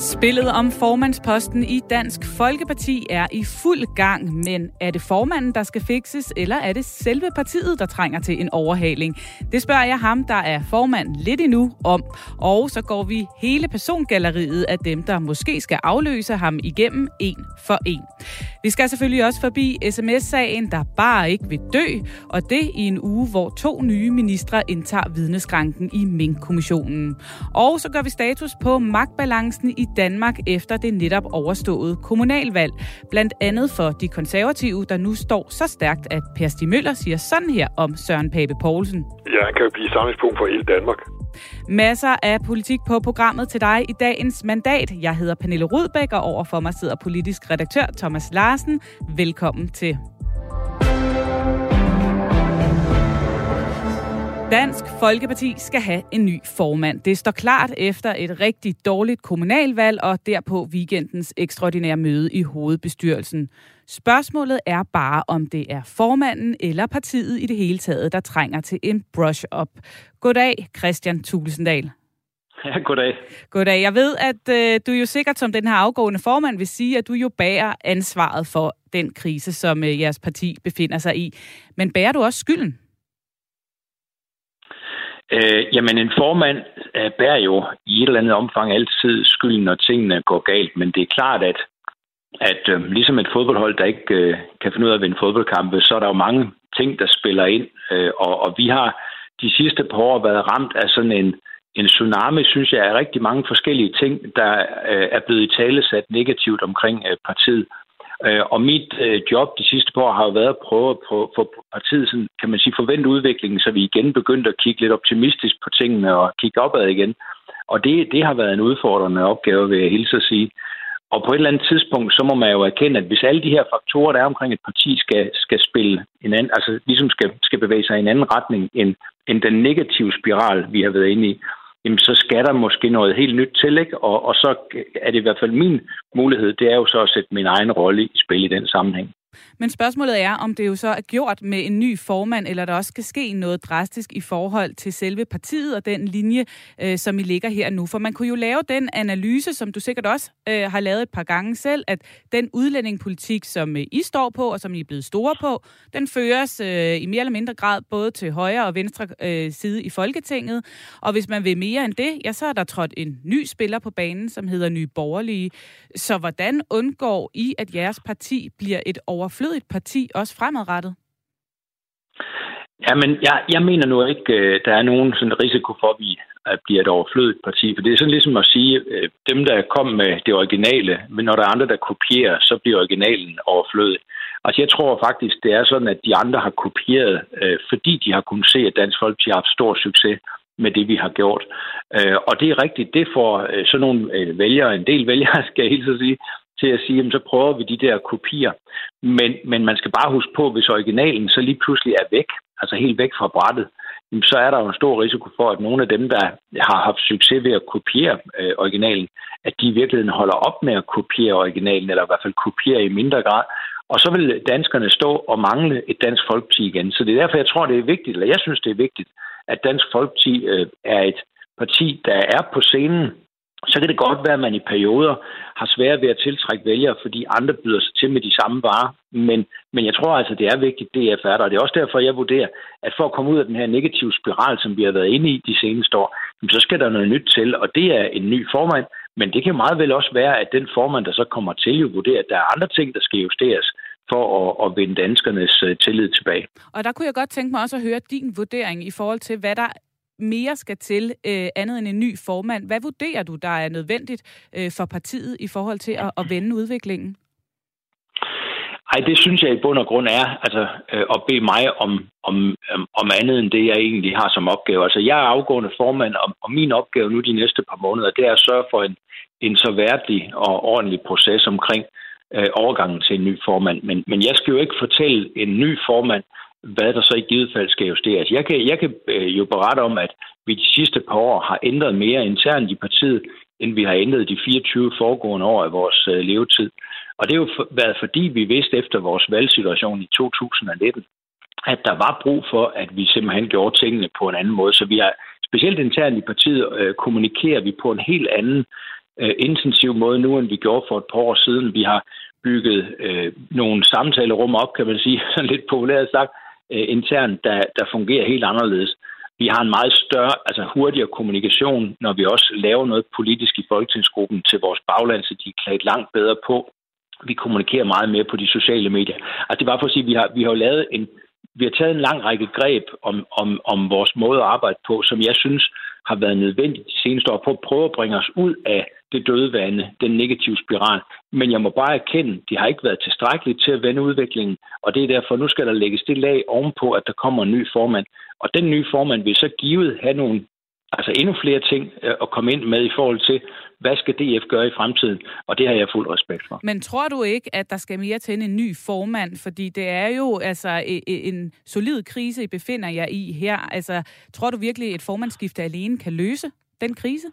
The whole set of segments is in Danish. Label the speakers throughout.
Speaker 1: Spillet om formandsposten i Dansk Folkeparti er i fuld gang, men er det formanden, der skal fikses, eller er det selve partiet, der trænger til en overhaling? Det spørger jeg ham, der er formand lidt endnu om, og så går vi hele persongalleriet af dem, der måske skal afløse ham igennem en for en. Vi skal selvfølgelig også forbi sms-sagen, der bare ikke vil dø, og det i en uge, hvor to nye ministre indtager vidneskranken i Mink-kommissionen. Og så gør vi status på magtbalancen i Danmark efter det netop overståede kommunalvalg. Blandt andet for de konservative, der nu står så stærkt, at Per Stig Møller siger sådan her om Søren Pape Poulsen.
Speaker 2: Ja, han kan jo blive samlingspunkt for hele Danmark.
Speaker 1: Masser af politik på programmet til dig i dagens mandat. Jeg hedder Pernille Rudbæk, og overfor mig sidder politisk redaktør Thomas Larsen. Velkommen til. Dansk Folkeparti skal have en ny formand. Det står klart efter et rigtig dårligt kommunalvalg og derpå weekendens ekstraordinære møde i hovedbestyrelsen. Spørgsmålet er bare, om det er formanden eller partiet i det hele taget, der trænger til en brush-up. Goddag, Christian Tulsendal.
Speaker 3: Ja, goddag.
Speaker 1: Goddag. Jeg ved, at øh, du jo sikkert som den her afgående formand vil sige, at du jo bærer ansvaret for den krise, som øh, jeres parti befinder sig i. Men bærer du også skylden?
Speaker 3: Øh, jamen, en formand øh, bærer jo i et eller andet omfang altid skylden, når tingene går galt. Men det er klart, at, at øh, ligesom et fodboldhold, der ikke øh, kan finde ud af at vinde fodboldkampe, så er der jo mange ting, der spiller ind. Øh, og, og vi har de sidste par år været ramt af sådan en, en tsunami, synes jeg, af rigtig mange forskellige ting, der øh, er blevet i tale sat negativt omkring øh, partiet. Øh, og mit øh, job de sidste par år har jo været at prøve at få partiet, sådan, kan man sige, forvente udviklingen, så vi igen begyndte at kigge lidt optimistisk på tingene og kigge opad igen. Og det, det har været en udfordrende opgave, vil jeg hilse at sige. Og på et eller andet tidspunkt, så må man jo erkende, at hvis alle de her faktorer, der er omkring et parti, skal, skal spille en anden, altså ligesom skal, skal bevæge sig i en anden retning end, end den negative spiral, vi har været inde i, jamen så skal der måske noget helt nyt til, ikke? Og, og så er det i hvert fald min mulighed, det er jo så at sætte min egen rolle i spil i den sammenhæng.
Speaker 1: Men spørgsmålet er, om det jo så er gjort med en ny formand, eller der også skal ske noget drastisk i forhold til selve partiet og den linje, øh, som I ligger her nu. For man kunne jo lave den analyse, som du sikkert også øh, har lavet et par gange selv, at den udlændingepolitik, som øh, I står på, og som I er blevet store på, den føres øh, i mere eller mindre grad både til højre og venstre øh, side i Folketinget. Og hvis man vil mere end det, ja, så er der trådt en ny spiller på banen, som hedder Nye Borgerlige. Så hvordan undgår I, at jeres parti bliver et overflødigt parti også fremadrettet?
Speaker 3: Jamen, jeg, jeg mener nu ikke, øh, der er nogen sådan risiko for, at vi bliver et overflødigt parti. For det er sådan ligesom at sige, øh, dem, der kom med det originale, men når der er andre, der kopierer, så bliver originalen overflødig. Altså, jeg tror faktisk, det er sådan, at de andre har kopieret, øh, fordi de har kunnet se, at Dansk Folkeparti har haft stor succes med det, vi har gjort. Og det er rigtigt, det får sådan nogle vælgere, en del vælgere, skal jeg helt sige, til at sige, jamen, så prøver vi de der kopier. Men, men man skal bare huske på, hvis originalen så lige pludselig er væk, altså helt væk fra brættet, så er der jo en stor risiko for, at nogle af dem, der har haft succes ved at kopiere øh, originalen, at de i virkeligheden holder op med at kopiere originalen, eller i hvert fald kopiere i mindre grad. Og så vil danskerne stå og mangle et dansk folkeparti igen. Så det er derfor, jeg tror, det er vigtigt, eller jeg synes, det er vigtigt, at dansk folkeparti øh, er et parti, der er på scenen så kan det godt være, at man i perioder har svært ved at tiltrække vælgere, fordi andre byder sig til med de samme varer. Men, men jeg tror altså, det er vigtigt, det er færdigt. Og det er også derfor, jeg vurderer, at for at komme ud af den her negative spiral, som vi har været inde i de seneste år, så skal der noget nyt til, og det er en ny formand. Men det kan meget vel også være, at den formand, der så kommer til, jo vurderer, at der er andre ting, der skal justeres for at, at vinde danskernes øh, tillid tilbage.
Speaker 1: Og der kunne jeg godt tænke mig også at høre din vurdering i forhold til, hvad der mere skal til øh, andet end en ny formand. Hvad vurderer du, der er nødvendigt øh, for partiet i forhold til at, at vende udviklingen?
Speaker 3: Ej, det synes jeg i bund og grund er altså, øh, at bede mig om, om, om andet end det, jeg egentlig har som opgave. Altså, jeg er afgående formand, og, og min opgave nu de næste par måneder, det er at sørge for en, en så værdig og ordentlig proces omkring øh, overgangen til en ny formand. Men, men jeg skal jo ikke fortælle en ny formand, hvad der så i givet fald skal justeres. Jeg kan, jeg kan øh, jo berette om, at vi de sidste par år har ændret mere internt i partiet, end vi har ændret de 24 foregående år af vores øh, levetid. Og det har jo været fordi, vi vidste efter vores valgsituation i 2019, at der var brug for, at vi simpelthen gjorde tingene på en anden måde. Så vi har specielt internt i partiet øh, kommunikerer vi på en helt anden øh, intensiv måde nu, end vi gjorde for et par år siden. Vi har bygget øh, nogle samtalerum op, kan man sige, sådan lidt populært sagt, øh, internt, der, der fungerer helt anderledes. Vi har en meget større, altså hurtigere kommunikation, når vi også laver noget politisk i folketingsgruppen til vores bagland, så de er klædt langt bedre på. Vi kommunikerer meget mere på de sociale medier. Altså det var for at sige, at vi har, vi har lavet en, vi har taget en lang række greb om, om, om vores måde at arbejde på, som jeg synes har været nødvendigt de seneste år på at prøve at bringe os ud af det døde vande, den negative spiral. Men jeg må bare erkende, de har ikke været tilstrækkeligt til at vende udviklingen, og det er derfor, nu skal der lægges det lag ovenpå, at der kommer en ny formand. Og den nye formand vil så givet have nogle altså endnu flere ting øh, at komme ind med i forhold til, hvad skal DF gøre i fremtiden? Og det har jeg fuld respekt for.
Speaker 1: Men tror du ikke, at der skal mere til en ny formand? Fordi det er jo altså e, e, en solid krise, I befinder jer i her. Altså, tror du virkelig, at et formandsskifte alene kan løse den krise?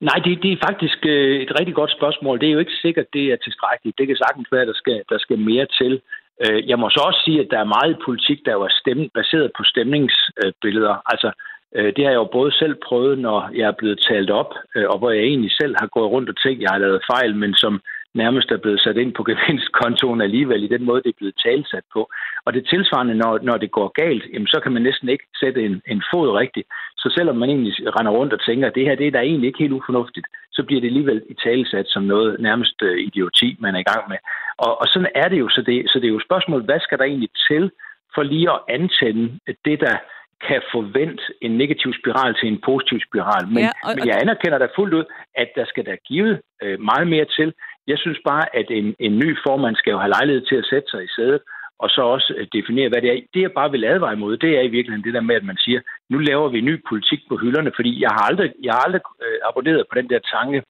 Speaker 3: Nej, det, det er faktisk øh, et rigtig godt spørgsmål. Det er jo ikke sikkert, det er tilstrækkeligt. Det kan sagtens være, at der skal, der skal mere til. Øh, jeg må så også sige, at der er meget politik, der er stemme, baseret på stemningsbilleder. Altså, øh, det har jeg jo både selv prøvet, når jeg er blevet talt op, øh, og hvor jeg egentlig selv har gået rundt og tænkt, at jeg har lavet fejl, men som nærmest er blevet sat ind på gevinstkontoen alligevel i den måde, det er blevet talsat på. Og det tilsvarende, når, når det går galt, jamen, så kan man næsten ikke sætte en, en fod rigtigt. Så selvom man egentlig render rundt og tænker, at det her det er da egentlig ikke helt ufornuftigt, så bliver det alligevel i talsat som noget nærmest øh, idioti, man er i gang med. Og, og sådan er det jo. Så det, så det er jo spørgsmålet, hvad skal der egentlig til for lige at antænde det, der kan forvente en negativ spiral til en positiv spiral. Men, ja, og, men jeg anerkender da fuldt ud, at der skal der give øh, meget mere til. Jeg synes bare, at en, en ny formand skal jo have lejlighed til at sætte sig i sædet, og så også øh, definere, hvad det er. Det, jeg bare vil advare imod, det er i virkeligheden det der med, at man siger, nu laver vi ny politik på hylderne, fordi jeg har aldrig, jeg har aldrig øh, abonneret på den der tanke,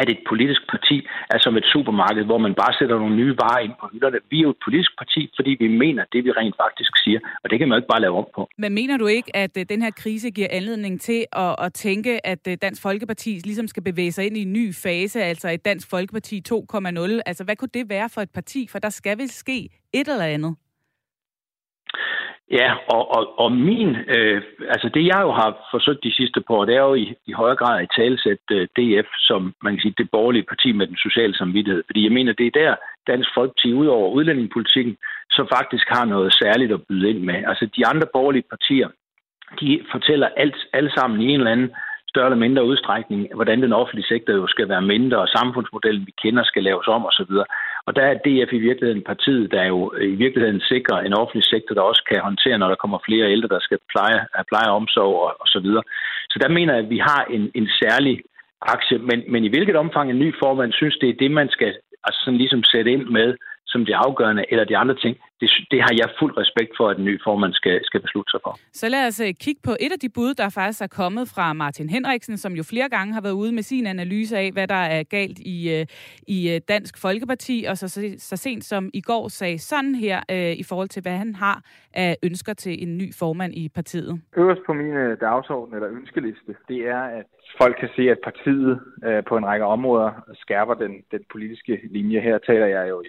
Speaker 3: at et politisk parti er som et supermarked, hvor man bare sætter nogle nye varer ind på hylderne. Vi er jo et politisk parti, fordi vi mener det, vi rent faktisk siger, og det kan man jo ikke bare lave om på.
Speaker 1: Men mener du ikke, at øh, den her krise giver anledning til at, at tænke, at øh, Dansk Folkeparti ligesom skal bevæge sig ind i en ny fase, altså et Dansk Folkeparti 2.0? Altså, hvad kunne det være for et parti? For der skal vel ske et eller andet?
Speaker 3: Ja, og, og, og min, øh, altså det jeg jo har forsøgt de sidste par år, det er jo i, i højere grad at talsætte øh, DF som, man kan sige, det borgerlige parti med den sociale samvittighed. Fordi jeg mener, det er der Dansk Folkeparti ud over udlændingepolitikken, så faktisk har noget særligt at byde ind med. Altså de andre borgerlige partier, de fortæller alt, alle sammen i en eller anden større eller mindre udstrækning, hvordan den offentlige sektor jo skal være mindre, og samfundsmodellen, vi kender, skal laves om osv. Og der er DF i virkeligheden partiet, der jo i virkeligheden sikrer en offentlig sektor, der også kan håndtere, når der kommer flere ældre, der skal pleje, øh, pleje omsorg og, og så videre. Så der mener jeg, at vi har en, en særlig aktie, men, men i hvilket omfang en ny formand synes, det er det, man skal altså sådan ligesom sætte ind med, som det afgørende, eller de andre ting, det, det har jeg fuld respekt for, at den nye formand skal, skal beslutte sig for.
Speaker 1: Så lad os øh, kigge på et af de bud, der faktisk er kommet fra Martin Henriksen, som jo flere gange har været ude med sin analyse af, hvad der er galt i, øh, i øh, Dansk Folkeparti, og så, så, så sent som i går sagde sådan her øh, i forhold til, hvad han har af ønsker til en ny formand i partiet.
Speaker 4: Øverst på min dagsorden eller ønskeliste, det er, at folk kan se, at partiet øh, på en række områder skærper den, den politiske linje. Her taler jeg jo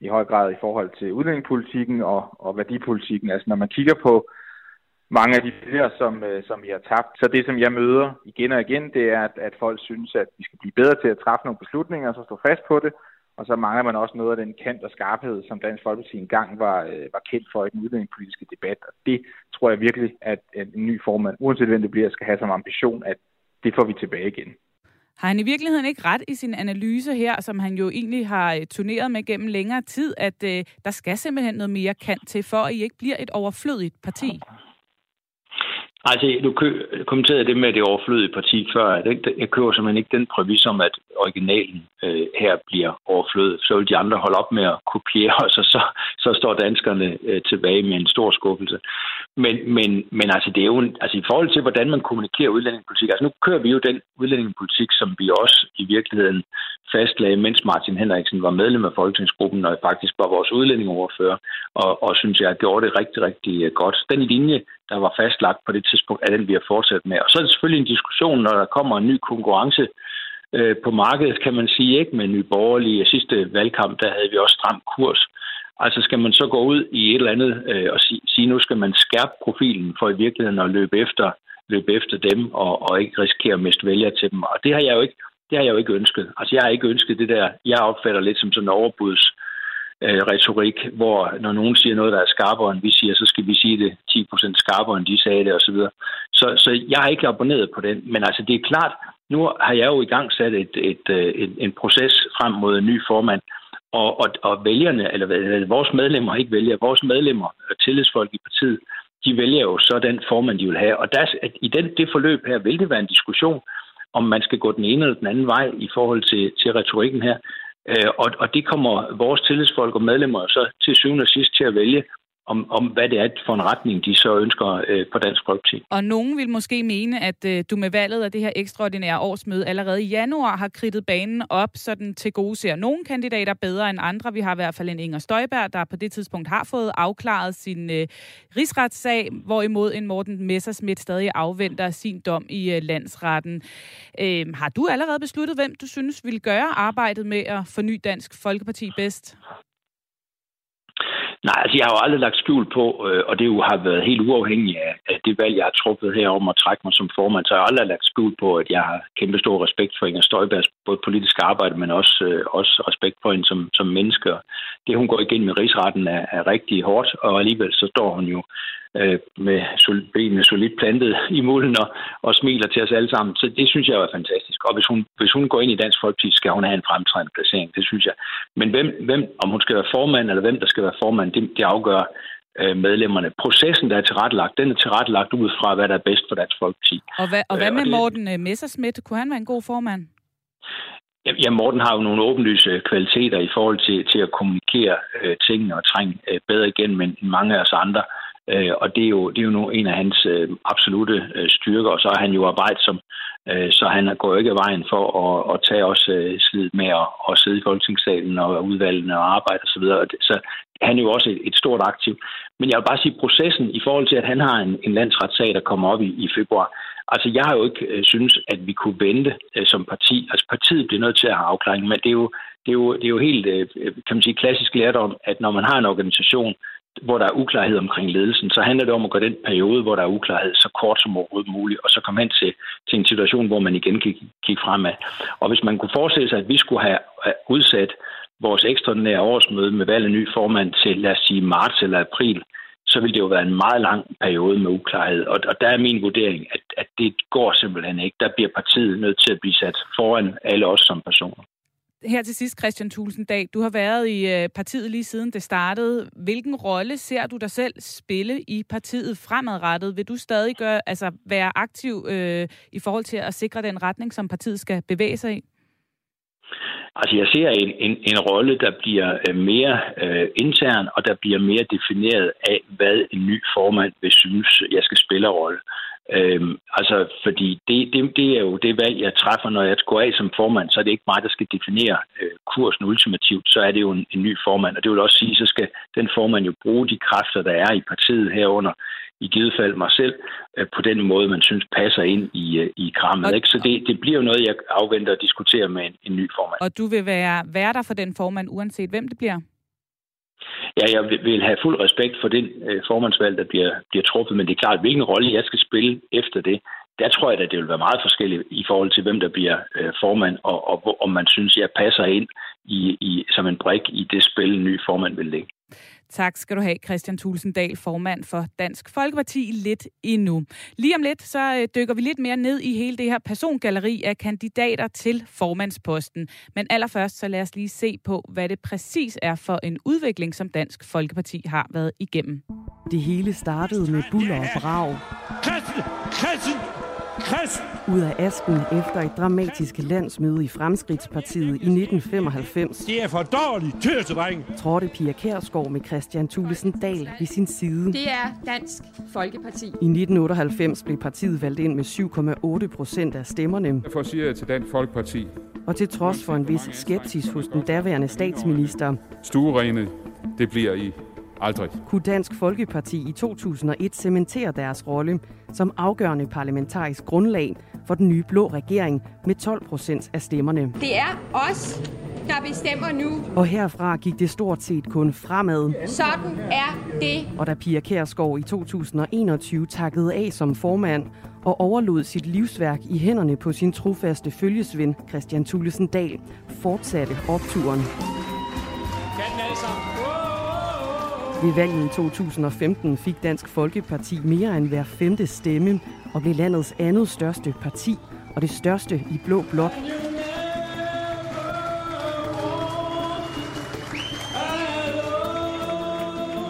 Speaker 4: i høj grad i forhold til udlændingepolitikken og, og værdipolitikken. Altså når man kigger på mange af de vælgere, som, øh, som vi har tabt, så det, som jeg møder igen og igen, det er, at, at folk synes, at vi skal blive bedre til at træffe nogle beslutninger, og så stå fast på det. Og så mangler man også noget af den kant og skarphed, som Dansk Folkeparti engang var, øh, var kendt for i den udlændingepolitiske debat. Og det tror jeg virkelig, at, at en ny formand, uanset hvem det bliver, skal have som ambition, at det får vi tilbage igen.
Speaker 1: Har han i virkeligheden ikke ret i sin analyse her, som han jo egentlig har øh, turneret med gennem længere tid, at øh, der skal simpelthen noget mere kant til, for at I ikke bliver et overflødigt parti?
Speaker 3: Altså, du kommenterede det med det overflødige parti før. Jeg køber simpelthen ikke den præmis om, at originalen øh, her bliver overflødet. Så vil de andre holde op med at kopiere os, og så, så står danskerne øh, tilbage med en stor skuffelse. Men, men, men altså, det er jo en, altså, i forhold til, hvordan man kommunikerer udlændingepolitik, altså nu kører vi jo den udlændingepolitik, som vi også i virkeligheden fastlagde, mens Martin Henriksen var medlem af Folketingsgruppen, og faktisk var vores udlændingeoverfører, og, og synes jeg gjorde det rigtig, rigtig øh, godt. Den linje, der var fastlagt på det tidspunkt, er den, vi har fortsat med. Og så er det selvfølgelig en diskussion, når der kommer en ny konkurrence øh, på markedet, kan man sige, ikke med Nye Borgerlige. Sidste valgkamp, der havde vi også stram kurs. Altså skal man så gå ud i et eller andet øh, og sige, sige, nu skal man skærpe profilen for i virkeligheden at løbe efter, løbe efter dem og, og ikke risikere at miste vælger til dem. Og det har jeg jo ikke, det har jeg jo ikke ønsket. Altså jeg har ikke ønsket det der, jeg opfatter lidt som sådan en overbuds øh, Øh, retorik, hvor når nogen siger noget, der er skarpere end vi siger, så skal vi sige det 10% skarpere end de sagde det osv. Så, så, så jeg har ikke abonneret på den. Men altså det er klart, nu har jeg jo i gang sat et, et, øh, et, et, en proces frem mod en ny formand, og, og, og vælgerne, eller, eller vores medlemmer, ikke vælger, vores medlemmer og tillidsfolk i partiet, de vælger jo så den formand, de vil have. Og der, i den, det forløb her vil det være en diskussion, om man skal gå den ene eller den anden vej i forhold til, til retorikken her. Øh, og, og det kommer vores tillidsfolk og medlemmer så til syvende og sidst til at vælge, om, om hvad det er for en retning, de så ønsker øh, på Dansk Folkeparti.
Speaker 1: Og nogen vil måske mene, at øh, du med valget af det her ekstraordinære årsmøde allerede i januar har kridtet banen op, så den til gode ser nogle kandidater bedre end andre. Vi har i hvert fald en Inger Støjberg, der på det tidspunkt har fået afklaret sin øh, rigsretssag, hvorimod en Morten Messersmith stadig afventer sin dom i øh, landsretten. Øh, har du allerede besluttet, hvem du synes vil gøre arbejdet med at forny Dansk Folkeparti bedst?
Speaker 3: Nej, altså jeg har jo aldrig lagt skjul på, øh, og det jo har været helt uafhængigt af, det valg, jeg har truffet her om at trække mig som formand, så jeg har aldrig lagt skjul på, at jeg har kæmpe stor respekt for Inger Støjbergs både politiske arbejde, men også, øh, også respekt for hende som, som menneske. Det, hun går igennem i rigsretten, er, er rigtig hårdt, og alligevel så står hun jo øh, med benene solidt plantet i mulden og, og smiler til os alle sammen. Så det synes jeg er fantastisk. Og hvis hun, hvis hun går ind i Dansk Folkeparti, skal hun have en fremtrædende placering. Det synes jeg. Men hvem, hvem, om hun skal være formand, eller hvem der skal være formand, det, det afgør øh, medlemmerne. Processen, der er tilrettelagt, den er tilrettelagt ud fra, hvad der er bedst for Dansk Folkeparti.
Speaker 1: Og hvad, og hvad øh, med Morten øh, Messerschmidt? Kunne han være en god formand?
Speaker 3: Ja, Morten har jo nogle åbenlyse kvaliteter i forhold til, til at kommunikere øh, tingene og trænge øh, bedre igennem end mange af os andre. Øh, Øh, og det er jo, det er jo en af hans øh, absolute øh, styrker, og så er han jo arbejdsom, øh, så han går ikke vejen for at, at tage også øh, slid med at, at sidde i folketingssalen og udvalgene og arbejde osv. Så, så han er jo også et, et stort aktiv. Men jeg vil bare sige, processen i forhold til, at han har en, en landsretssag, der kommer op i, i februar, Altså, jeg har jo ikke øh, synes, at vi kunne vente øh, som parti. Altså, partiet bliver nødt til at have afklaring, men det er jo, det er jo, det er jo helt, øh, øh kan man sige, klassisk lært om, at når man har en organisation, hvor der er uklarhed omkring ledelsen, så handler det om at gå den periode, hvor der er uklarhed, så kort som overhovedet muligt, og så komme hen til, til en situation, hvor man igen kan kigge fremad. Og hvis man kunne forestille sig, at vi skulle have udsat vores ekstraordinære årsmøde med valg af ny formand til, lad os sige, marts eller april, så ville det jo være en meget lang periode med uklarhed. Og, og der er min vurdering, at, at det går simpelthen ikke. Der bliver partiet nødt til at blive sat foran alle os som personer
Speaker 1: her til sidst, Christian Tulsendal, du har været i øh, partiet lige siden det startede. Hvilken rolle ser du dig selv spille i partiet fremadrettet? Vil du stadig gøre, altså være aktiv øh, i forhold til at sikre den retning, som partiet skal bevæge sig i?
Speaker 3: Altså jeg ser en, en, en rolle, der bliver øh, mere øh, intern, og der bliver mere defineret af, hvad en ny formand vil synes, jeg skal spille rolle. Øhm, altså, fordi det, det, det er jo det valg, jeg træffer, når jeg går af som formand, så er det ikke mig, der skal definere øh, kursen ultimativt, så er det jo en, en ny formand. Og det vil også sige, så skal den formand jo bruge de kræfter, der er i partiet herunder, i givet fald mig selv, øh, på den måde, man synes passer ind i, øh, i krammet. Ikke? Så det, det bliver jo noget, jeg afventer at diskutere med en, en ny formand.
Speaker 1: Og du vil være værter for den formand, uanset hvem det bliver?
Speaker 3: Ja, jeg vil have fuld respekt for den øh, formandsvalg, der bliver, bliver truffet, men det er klart, hvilken rolle jeg skal spille efter det, der tror jeg, at det vil være meget forskelligt i forhold til, hvem der bliver øh, formand, og, og om man synes, jeg passer ind i, i, som en brik i det spil, en ny formand vil lægge.
Speaker 1: Tak skal du have, Christian Tulsendal, formand for Dansk Folkeparti, lidt endnu. Lige om lidt, så øh, dykker vi lidt mere ned i hele det her persongalleri af kandidater til formandsposten. Men allerførst, så lad os lige se på, hvad det præcis er for en udvikling, som Dansk Folkeparti har været igennem.
Speaker 5: Det hele startede med buller og brag.
Speaker 6: Christian! Christian!
Speaker 5: Krist!
Speaker 6: Ud af asken efter et dramatisk landsmøde i Fremskridtspartiet i 1995.
Speaker 5: Det er for dårligt, tøsedreng!
Speaker 6: Trådte Pia Kærsgaard med Christian Thulesen Dahl ved sin side.
Speaker 7: Det er Dansk Folkeparti. I
Speaker 6: 1998 blev partiet valgt ind med 7,8 procent af stemmerne.
Speaker 8: Derfor siger jeg til Dansk Folkeparti.
Speaker 6: Og til trods for en vis skepsis hos den daværende statsminister.
Speaker 8: Stuerene, det bliver I Aldrig.
Speaker 6: Kunne Dansk Folkeparti i 2001 cementere deres rolle som afgørende parlamentarisk grundlag for den nye blå regering med 12 procent af stemmerne.
Speaker 7: Det er os, der bestemmer nu.
Speaker 6: Og herfra gik det stort set kun fremad.
Speaker 7: Sådan er det.
Speaker 6: Og da Pia Kærsgaard i 2021 takkede af som formand og overlod sit livsværk i hænderne på sin trofaste følgesven Christian Thulesen Dahl, fortsatte opturen. Kan den alle sammen? Ved valget i 2015 fik Dansk Folkeparti mere end hver femte stemme og blev landets andet største parti og det største i Blå Blok.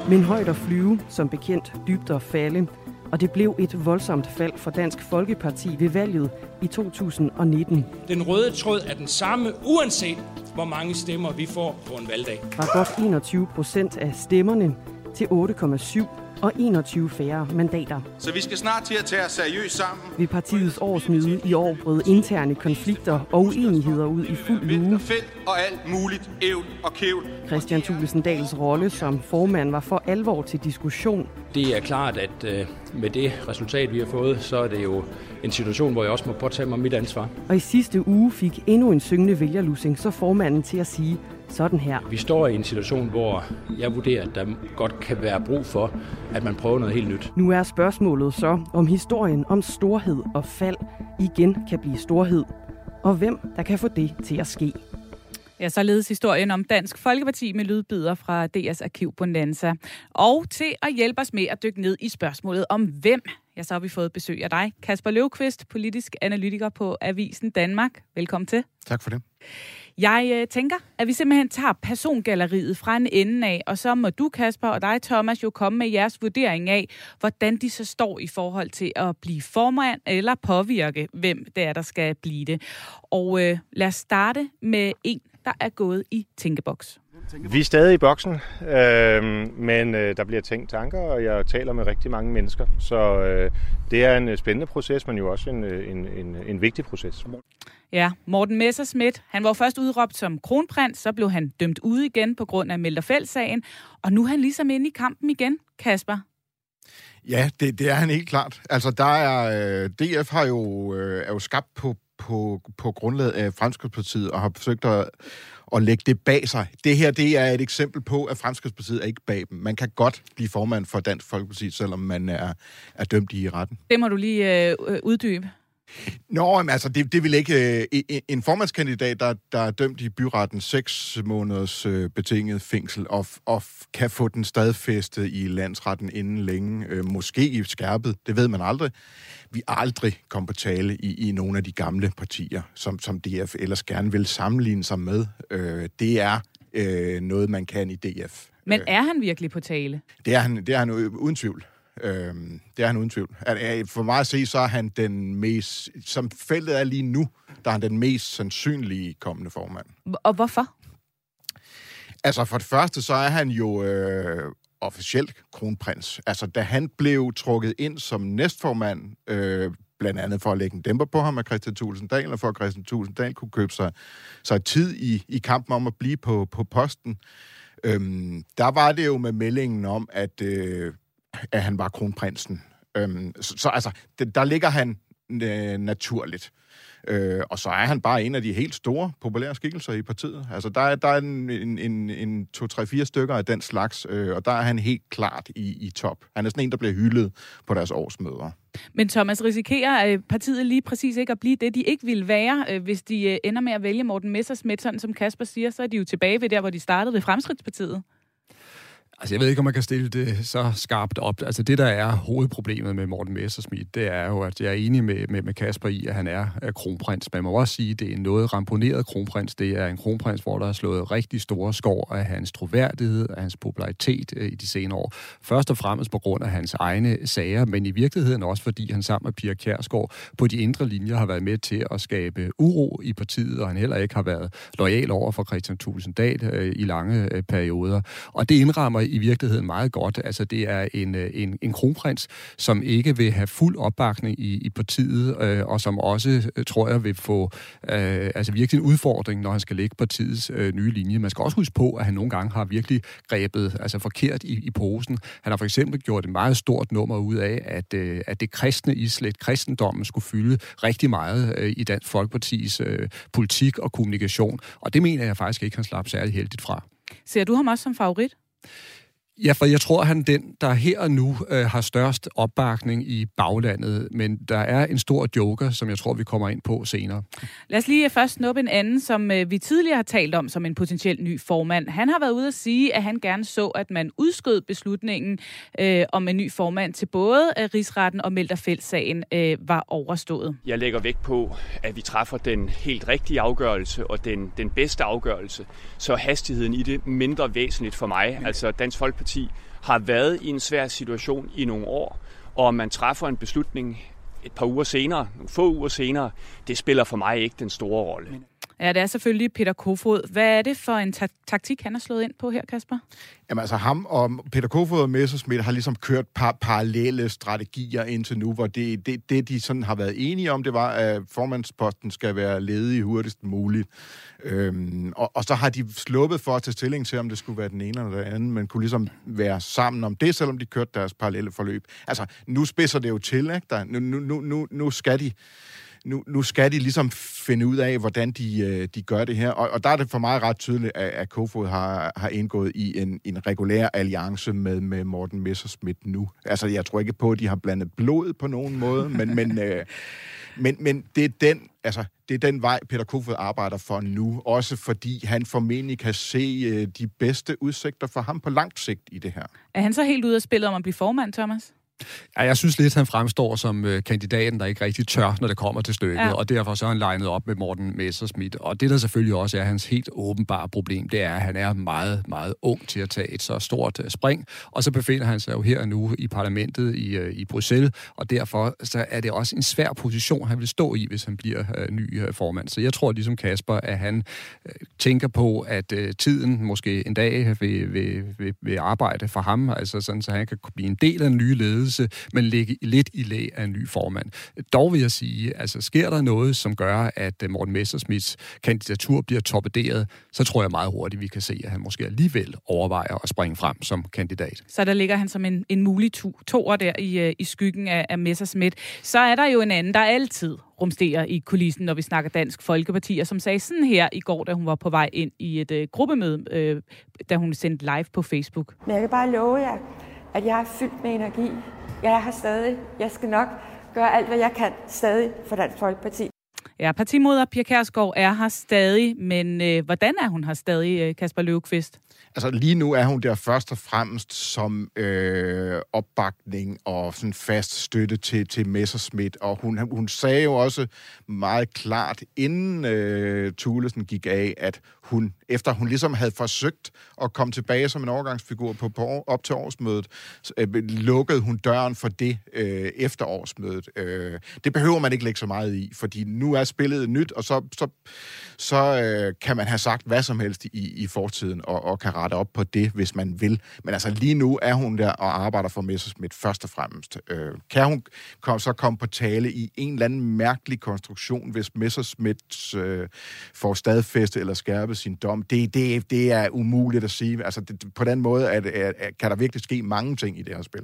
Speaker 6: Men højt at flyve, som bekendt dybt at falde, og det blev et voldsomt fald for Dansk Folkeparti ved valget i 2019.
Speaker 9: Den røde tråd er den samme, uanset hvor mange stemmer vi får på en valgdag.
Speaker 6: Fra godt 21 procent af stemmerne til 8,7 og 21 færre mandater.
Speaker 10: Så vi skal snart til at tage os seriøst sammen.
Speaker 6: Ved partiets årsmøde i år brød interne konflikter og uenigheder ud i fuld lue.
Speaker 10: Felt og alt muligt ævl og kævl.
Speaker 6: Christian Thulesen Dahls rolle som formand var for alvor til diskussion.
Speaker 11: Det er klart, at øh, med det resultat, vi har fået, så er det jo en situation, hvor jeg også må påtage mig mit ansvar.
Speaker 6: Og i sidste uge fik endnu en syngende vælgerlusing så formanden til at sige, sådan her.
Speaker 11: Vi står i en situation, hvor jeg vurderer, at der godt kan være brug for, at man prøver noget helt nyt.
Speaker 6: Nu er spørgsmålet så, om historien om storhed og fald igen kan blive storhed, og hvem der kan få det til at ske.
Speaker 1: Ja, således historien om Dansk Folkeparti med lydbider fra DS Arkiv Bonanza. Og til at hjælpe os med at dykke ned i spørgsmålet om hvem, ja, så har vi fået besøg af dig, Kasper Løvqvist, politisk analytiker på Avisen Danmark. Velkommen til.
Speaker 12: Tak for det.
Speaker 1: Jeg øh, tænker, at vi simpelthen tager persongalleriet fra en ende af, og så må du, Kasper, og dig, Thomas, jo komme med jeres vurdering af, hvordan de så står i forhold til at blive formand eller påvirke, hvem det er, der skal blive det. Og øh, lad os starte med en, der er gået i tænkeboks.
Speaker 13: Vi er stadig i boksen, øh, men øh, der bliver tænkt tanker, og jeg taler med rigtig mange mennesker. Så øh, det er en spændende proces, men jo også en, øh, en, en, en vigtig proces.
Speaker 1: Ja, Morten Messerschmidt, han var først udråbt som kronprins, så blev han dømt ude igen på grund af Melderfeld-sagen, og nu er han ligesom inde i kampen igen, Kasper.
Speaker 12: Ja, det, det er han helt klart. Altså, der er, øh, DF har jo, øh, er jo skabt på, på, på grundlaget af Fremskridspartiet og har forsøgt at, at lægge det bag sig. Det her, det er et eksempel på, at Fremskridspartiet er ikke bag dem. Man kan godt blive formand for Dansk Folkeparti, selvom man er, er dømt i retten.
Speaker 1: Det må du lige øh, uddybe.
Speaker 12: Nå, men altså, det, det vil ikke... Øh, en formandskandidat, der, der er dømt i byretten seks måneders øh, betinget fængsel, og, og kan få den stadfæstet i landsretten inden længe, øh, måske i skærpet, det ved man aldrig. Vi aldrig kom på tale i, i nogle af de gamle partier, som, som DF ellers gerne vil sammenligne sig med. Øh, det er øh, noget, man kan i DF.
Speaker 1: Men er han virkelig på tale?
Speaker 12: Det er han, det er han uden tvivl. Øh, det er han uden tvivl. At, for mig at se, så er han den mest, som feltet er lige nu, der er han den mest sandsynlige kommende formand.
Speaker 1: Og hvorfor?
Speaker 12: Altså for det første, så er han jo øh, officielt kronprins. Altså da han blev trukket ind som næstformand, øh, blandt andet for at lægge en dæmper på ham af Christian Tulsendal, og for at Christian Tulsendal kunne købe sig, sig tid i, i kampen om at blive på, på posten. Øhm, der var det jo med meldingen om, at øh, at han var kronprinsen. Øhm, så, så altså, det, der ligger han øh, naturligt. Øh, og så er han bare en af de helt store populære skikkelser i partiet. Altså, der er, der er en, en, en, en to, tre, fire stykker af den slags, øh, og der er han helt klart i, i top. Han er sådan en, der bliver hyldet på deres årsmøder.
Speaker 1: Men Thomas, risikerer øh, partiet lige præcis ikke at blive det, de ikke ville være, øh, hvis de øh, ender med at vælge Morten Messersmith, sådan som Kasper siger, så er de jo tilbage ved der, hvor de startede ved Fremskridtspartiet?
Speaker 14: Altså, jeg ved ikke, om man kan stille det så skarpt op. Altså, det, der er hovedproblemet med Morten Messerschmidt, det er jo, at jeg er enig med, med, med Kasper i, at han er, er kronprins. Man må også sige, at det er en noget ramponeret kronprins. Det er en kronprins, hvor der er slået rigtig store skår af hans troværdighed, af hans popularitet øh, i de senere år. Først og fremmest på grund af hans egne sager, men i virkeligheden også, fordi han sammen med Pia Kjærsgaard på de indre linjer har været med til at skabe uro i partiet, og han heller ikke har været lojal over for Christian Tulsendal øh, i lange øh, perioder. Og det indrammer i virkeligheden meget godt. Altså, det er en, øh, en, en kronprins, som ikke vil have fuld opbakning i, i partiet, øh, og som også, øh, tror jeg, vil få øh, altså virkelig en udfordring, når han skal lægge partiets øh, nye linje. Man skal også huske på, at han nogle gange har virkelig grebet altså forkert i, i posen. Han har for eksempel gjort et meget stort nummer ud af, at, øh, at det kristne islet, kristendommen, skulle fylde rigtig meget øh, i Dansk Folkepartis øh, politik og kommunikation. Og det mener jeg faktisk ikke, han slap særlig heldigt fra.
Speaker 1: Ser du ham også som favorit?
Speaker 14: Ja, for jeg tror, han den, der her og nu øh, har størst opbakning i baglandet, men der er en stor joker, som jeg tror, vi kommer ind på senere.
Speaker 1: Lad os lige først snuppe en anden, som øh, vi tidligere har talt om som en potentiel ny formand. Han har været ude at sige, at han gerne så, at man udskød beslutningen øh, om en ny formand til både øh, Rigsretten og Melterfældssagen øh, var overstået.
Speaker 15: Jeg lægger vægt på, at vi træffer den helt rigtige afgørelse og den, den bedste afgørelse, så hastigheden i det mindre væsentligt for mig. Altså Dansk Folkeparti Folkeparti har været i en svær situation i nogle år, og man træffer en beslutning et par uger senere, nogle få uger senere, det spiller for mig ikke den store rolle.
Speaker 1: Ja, det er selvfølgelig Peter Kofod. Hvad er det for en ta- taktik, han har slået ind på her, Kasper?
Speaker 12: Jamen altså ham og Peter Kofod og Messersmith har ligesom kørt par parallelle strategier indtil nu, hvor det, det, det, de sådan har været enige om, det var, at formandsposten skal være ledig hurtigst muligt. Øhm, og, og så har de sluppet for at tage stilling til, om det skulle være den ene eller den anden, men kunne ligesom være sammen om det, selvom de kørte deres parallelle forløb. Altså, nu spidser det jo til, ikke? Der, nu, nu, nu, nu skal de nu, nu skal de ligesom finde ud af, hvordan de, øh, de gør det her. Og, og der er det for mig ret tydeligt, at, at Kofod har, har indgået i en, en regulær alliance med, med Morten Messerschmidt nu. Altså, jeg tror ikke på, at de har blandet blod på nogen måde, men, men, øh, men, men det er den altså, det er den vej, Peter Kofod arbejder for nu, også fordi han formentlig kan se øh, de bedste udsigter for ham på langt sigt i det her.
Speaker 1: Er han så helt ude af spillet om at blive formand, Thomas?
Speaker 14: Ja, jeg synes lidt, han fremstår som øh, kandidaten, der ikke rigtig tør, når det kommer til stykket, ja. og derfor så er han legnet op med Morten Messerschmidt. Og det, der selvfølgelig også er hans helt åbenbare problem, det er, at han er meget, meget ung til at tage et så stort øh, spring, og så befinder han sig jo her nu i parlamentet i, øh, i Bruxelles, og derfor så er det også en svær position, han vil stå i, hvis han bliver øh, ny øh, formand. Så jeg tror ligesom Kasper, at han øh, tænker på, at øh, tiden måske en dag vil, vil, vil, vil arbejde for ham, altså sådan, så han kan blive en del af den nye ledelse, ledelse, men ligge lidt i læ af en ny formand. Dog vil jeg sige, altså sker der noget, som gør, at øh, Morten Messersmiths kandidatur bliver torpederet, så tror jeg meget hurtigt, vi kan se, at han måske alligevel overvejer at springe frem som kandidat.
Speaker 1: Så der ligger han som en, en mulig to, toer der i, øh, i skyggen af, af Messersmith. Så er der jo en anden, der altid rumsterer i kulissen, når vi snakker Dansk Folkeparti, og som sagde sådan her i går, da hun var på vej ind i et øh, gruppemøde, øh, da hun sendte live på Facebook.
Speaker 16: Men jeg kan bare love jer, at jeg er fyldt med energi jeg er her stadig. Jeg skal nok gøre alt, hvad jeg kan stadig for Dansk Folkeparti.
Speaker 1: Ja, partimoder Pia Kærsgaard er her stadig, men øh, hvordan er hun her stadig, øh, Kasper Løvqvist?
Speaker 12: Altså lige nu er hun der først og fremmest som øh, opbakning og sådan fast støtte til, til Messerschmidt, og hun, hun sagde jo også meget klart, inden øh, Thulesen gik af, at hun, efter hun ligesom havde forsøgt at komme tilbage som en overgangsfigur på, på op til årsmødet, så, øh, lukkede hun døren for det øh, efter årsmødet. Øh, det behøver man ikke lægge så meget i, fordi nu er spillet nyt, og så, så, så øh, kan man have sagt hvad som helst i, i fortiden, og, og kan rette op på det, hvis man vil. Men altså lige nu er hun der og arbejder for Messerschmidt først og fremmest. Øh, kan hun kom, så komme på tale i en eller anden mærkelig konstruktion, hvis Messerschmidt øh, får stadfæste eller skærpet sin dom? Det, det, det er umuligt at sige. Altså det, på den måde at, at, at, kan der virkelig ske mange ting i det her spil.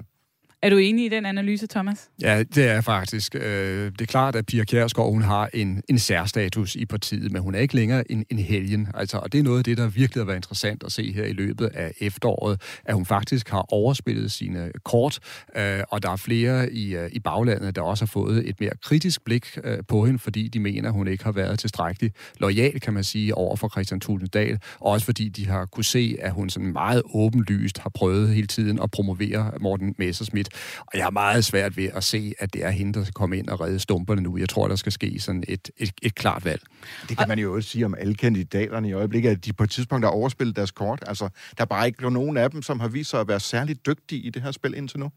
Speaker 1: Er du enig i den analyse, Thomas?
Speaker 14: Ja, det er faktisk. Øh, det er klart, at Pia Kjærsgaard, hun har en, en særstatus i partiet, men hun er ikke længere en, en helgen. Altså, og det er noget af det, der virkelig har været interessant at se her i løbet af efteråret, at hun faktisk har overspillet sine kort, øh, og der er flere i, øh, i baglandet, der også har fået et mere kritisk blik øh, på hende, fordi de mener, hun ikke har været tilstrækkelig lojal, kan man sige, over for Christian Tulsendal, og også fordi de har kunne se, at hun sådan meget åbenlyst har prøvet hele tiden at promovere Morten Messerschmidt. Og jeg har meget svært ved at se, at det er hende, der skal komme ind og redde stumperne nu. Jeg tror, der skal ske sådan et, et, et klart valg.
Speaker 12: Det kan man jo også sige om alle kandidaterne i øjeblikket, at de på et tidspunkt har overspillet deres kort. Altså, der er bare ikke nogen af dem, som har vist sig at være særligt dygtige i det her spil indtil nu.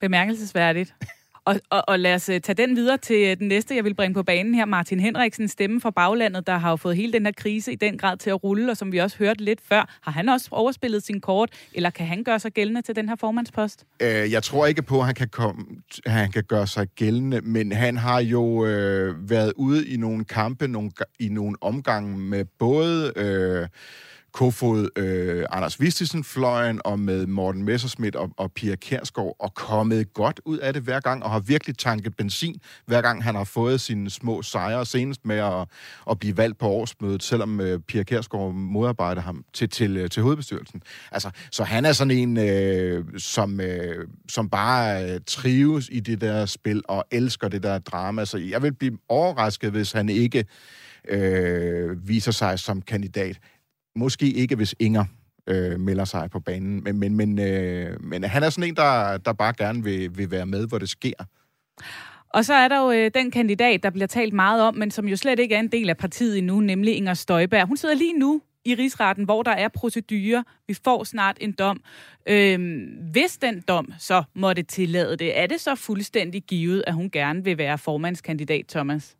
Speaker 1: Bemærkelsesværdigt. Og, og, og lad os øh, tage den videre til øh, den næste, jeg vil bringe på banen her. Martin Henriksen, stemme fra baglandet, der har jo fået hele den her krise i den grad til at rulle, og som vi også hørte lidt før. Har han også overspillet sin kort, eller kan han gøre sig gældende til den her formandspost?
Speaker 12: Øh, jeg tror ikke på, at han kan, komme, at han kan gøre sig gældende, men han har jo øh, været ude i nogle kampe, nogle, i nogle omgange med både... Øh, Kofod, øh, Anders Vistisen fløjen og med Morten Messerschmidt og, og Pia Kærsgaard og kommet godt ud af det hver gang og har virkelig tanket benzin, hver gang han har fået sine små sejre, senest med at, at blive valgt på årsmødet, selvom øh, Pia Kærsgaard modarbejder ham til, til, øh, til hovedbestyrelsen. Altså, så han er sådan en, øh, som, øh, som bare øh, trives i det der spil og elsker det der drama. Så jeg vil blive overrasket, hvis han ikke øh, viser sig som kandidat. Måske ikke, hvis Inger øh, melder sig på banen, men, men, men, øh, men han er sådan en, der, der bare gerne vil, vil være med, hvor det sker.
Speaker 1: Og så er der jo øh, den kandidat, der bliver talt meget om, men som jo slet ikke er en del af partiet endnu, nemlig Inger Støjberg. Hun sidder lige nu i rigsretten, hvor der er procedurer. Vi får snart en dom. Øhm, hvis den dom så måtte tillade det, er det så fuldstændig givet, at hun gerne vil være formandskandidat, Thomas?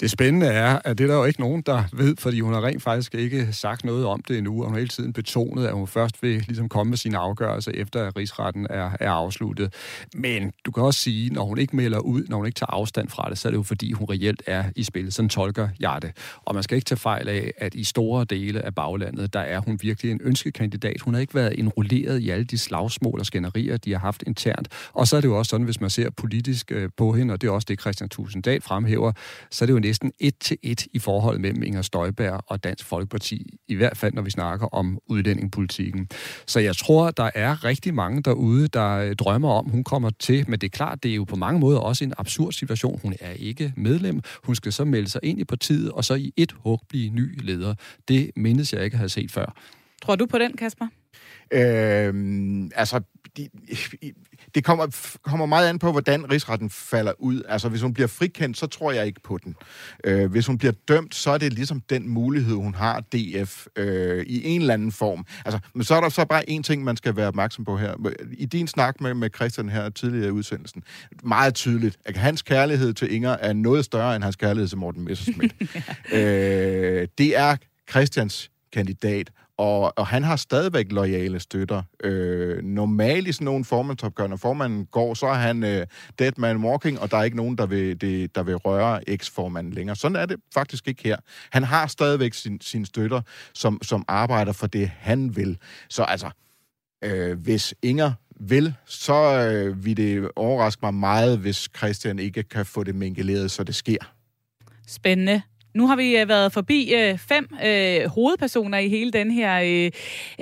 Speaker 14: Det spændende er, at det er der jo ikke nogen, der ved, fordi hun har rent faktisk ikke sagt noget om det endnu, og hun har hele tiden betonet, at hun først vil ligesom komme med sine afgørelser, efter at rigsretten er, er afsluttet. Men du kan også sige, når hun ikke melder ud, når hun ikke tager afstand fra det, så er det jo fordi, hun reelt er i spil. Sådan tolker jeg det. Og man skal ikke tage fejl af, at i store dele af baglandet, der er hun virkelig en ønskekandidat. Hun har ikke været enrolleret i alle de slagsmål og skænderier, de har haft internt. Og så er det jo også sådan, hvis man ser politisk øh, på hende, og det er også det, Christian Tusinddal fremhæver, så er det jo næsten et til et i forhold mellem Inger Støjberg og Dansk Folkeparti, i hvert fald når vi snakker om udlændingepolitikken. Så jeg tror, der er rigtig mange derude, der øh, drømmer om, hun kommer til, men det er klart, det er jo på mange måder også en absurd situation. Hun er ikke medlem, hun skal så melde sig ind i partiet, og så i et hug blive ny leder. Det mindes jeg ikke at have set før.
Speaker 1: Tror du på den, Kasper?
Speaker 12: Øhm, altså, de, det kommer, kommer meget an på, hvordan rigsretten falder ud. Altså, hvis hun bliver frikendt, så tror jeg ikke på den. Øh, hvis hun bliver dømt, så er det ligesom den mulighed, hun har, DF, øh, i en eller anden form. Altså, men så er der så bare en ting, man skal være opmærksom på her. I din snak med, med Christian her tidligere i udsendelsen, meget tydeligt, at hans kærlighed til Inger er noget større end hans kærlighed til Morten Messerschmidt. øh, det er Christians kandidat, og, og han har stadigvæk lojale støtter. Øh, normalt i sådan nogle formandsopgør, når formanden går, så er han øh, dead man walking, og der er ikke nogen, der vil, det, der vil røre eksformanden længere. Sådan er det faktisk ikke her. Han har stadigvæk sin, sin støtter, som, som arbejder for det, han vil. Så altså, øh, hvis Inger vil, så øh, vil det overraske mig meget, hvis Christian ikke kan få det mingeleret, så det sker.
Speaker 1: Spændende. Nu har vi øh, været forbi øh, fem øh, hovedpersoner i hele den her øh,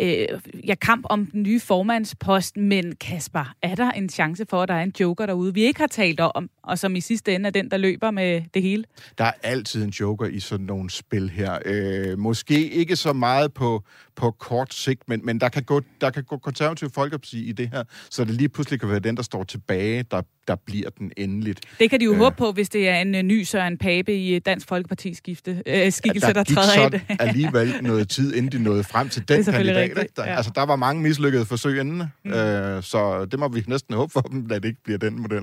Speaker 1: øh, ja, kamp om den nye formandspost. Men Kasper, er der en chance for, at der er en joker derude, vi ikke har talt om, og som i sidste ende er den, der løber med det hele?
Speaker 12: Der er altid en joker i sådan nogle spil her. Øh, måske ikke så meget på, på kort sigt, men, men der, kan gå, der kan gå konservativ folkeparti i det her, så det lige pludselig kan være den, der står tilbage, der, der bliver den endeligt.
Speaker 1: Det kan de jo øh, håbe på, hvis det er en uh, ny Søren Pape i Dansk Folkeparti skifte, øh, skikkelse, der, der træder
Speaker 12: ind. Der alligevel noget tid, inden de nåede frem til den kandidat. Ikke? Der, ja. Altså, der var mange mislykkede forsøg inden, mm. øh, så det må vi næsten håbe for dem, at det ikke bliver den model.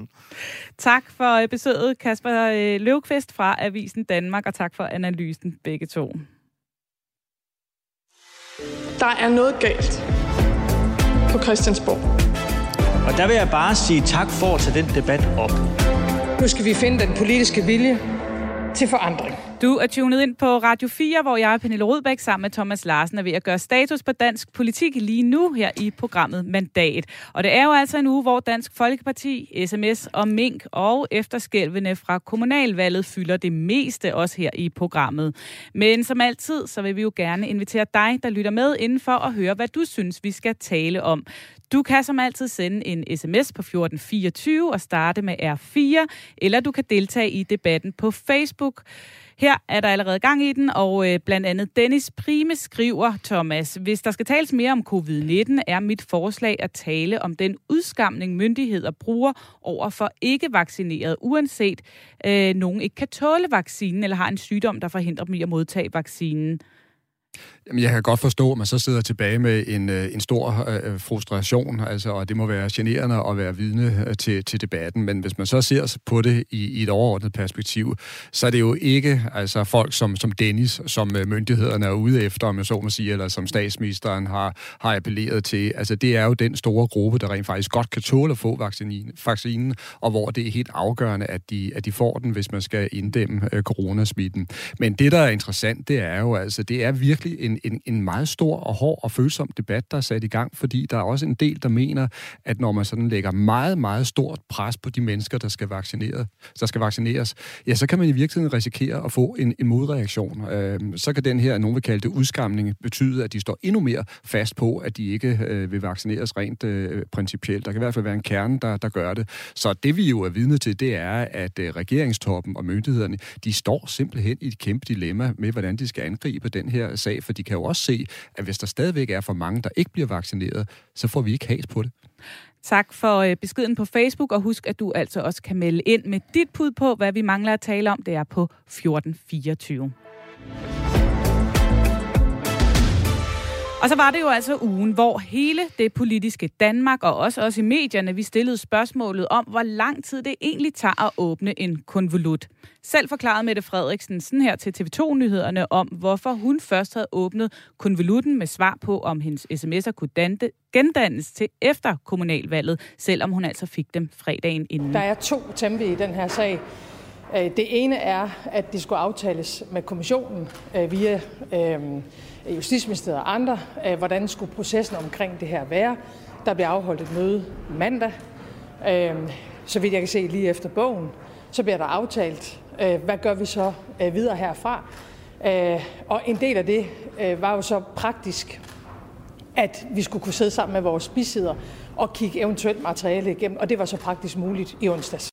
Speaker 1: Tak for besøget, Kasper øh, Løvqvist fra Avisen Danmark, og tak for analysen begge to.
Speaker 17: Der er noget galt på Christiansborg.
Speaker 18: Og der vil jeg bare sige tak for at tage den debat op.
Speaker 19: Nu skal vi finde den politiske vilje til forandring.
Speaker 1: Du er tunet ind på Radio 4, hvor jeg og Pernille Rudbæk sammen med Thomas Larsen er ved at gøre status på dansk politik lige nu her i programmet Mandat. Og det er jo altså en uge, hvor Dansk Folkeparti, SMS og Mink og efterskælvene fra kommunalvalget fylder det meste også her i programmet. Men som altid, så vil vi jo gerne invitere dig, der lytter med, inden for at høre, hvad du synes, vi skal tale om. Du kan som altid sende en sms på 1424 og starte med R4, eller du kan deltage i debatten på Facebook. Her er der allerede gang i den, og øh, blandt andet Dennis Prime skriver, Thomas, hvis der skal tales mere om covid-19, er mit forslag at tale om den udskamning, myndigheder bruger over for ikke-vaccineret, uanset øh, nogen ikke kan tåle vaccinen eller har en sygdom, der forhindrer dem i at modtage vaccinen.
Speaker 14: Jamen, jeg kan godt forstå, at man så sidder tilbage med en, øh, en stor øh, frustration, altså, og det må være generende at være vidne øh, til, til debatten, men hvis man så ser på det i, i et overordnet perspektiv, så er det jo ikke altså, folk som, som Dennis, som øh, myndighederne er ude efter, om jeg så må sige, eller som statsministeren har, har appelleret til. Altså, det er jo den store gruppe, der rent faktisk godt kan tåle at få vaccinen, vaccinen og hvor det er helt afgørende, at de, at de får den, hvis man skal inddæmme øh, coronasmitten. Men det, der er interessant, det er jo altså, det er virkelig virkelig en, en, en meget stor og hård og følsom debat, der er sat i gang, fordi der er også en del, der mener, at når man sådan lægger meget, meget stort pres på de mennesker, der skal, vaccinere, der skal vaccineres, ja, så kan man i virkeligheden risikere at få en, en modreaktion. Øh, så kan den her, nogen vil kalde det udskamning, betyde, at de står endnu mere fast på, at de ikke øh, vil vaccineres rent øh, principielt. Der kan i hvert fald være en kerne, der, der gør det. Så det vi jo er vidne til, det er, at øh, regeringstoppen og myndighederne, de står simpelthen i et kæmpe dilemma med, hvordan de skal angribe den her sag, for de kan jo også se, at hvis der stadigvæk er for mange, der ikke bliver vaccineret, så får vi ikke has på det.
Speaker 1: Tak for øh, beskeden på Facebook, og husk, at du altså også kan melde ind med dit bud på, hvad vi mangler at tale om. Det er på 1424. Og så var det jo altså ugen, hvor hele det politiske Danmark, og også os i medierne, vi stillede spørgsmålet om, hvor lang tid det egentlig tager at åbne en konvolut. Selv forklarede Mette Frederiksen sådan her til TV2-nyhederne om, hvorfor hun først havde åbnet konvolutten med svar på, om hendes sms'er kunne dante, gendannes til efter kommunalvalget, selvom hun altså fik dem fredagen inden.
Speaker 19: Der er to tempe i den her sag. Øh, det ene er, at det skulle aftales med kommissionen øh, via øh, Justitsministeriet og andre. Hvordan skulle processen omkring det her være? Der bliver afholdt et møde mandag, så vidt jeg kan se lige efter bogen. Så bliver der aftalt, hvad gør vi så videre herfra? Og en del af det var jo så praktisk, at vi skulle kunne sidde sammen med vores bisider og kigge eventuelt materiale igennem, og det var så praktisk muligt i onsdags.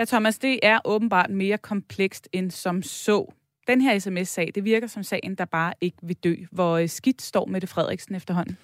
Speaker 1: Ja, Thomas, det er åbenbart mere komplekst end som så. Den her sms-sag, det virker som sagen, der bare ikke vil dø. Hvor øh, skidt står Mette Frederiksen efterhånden?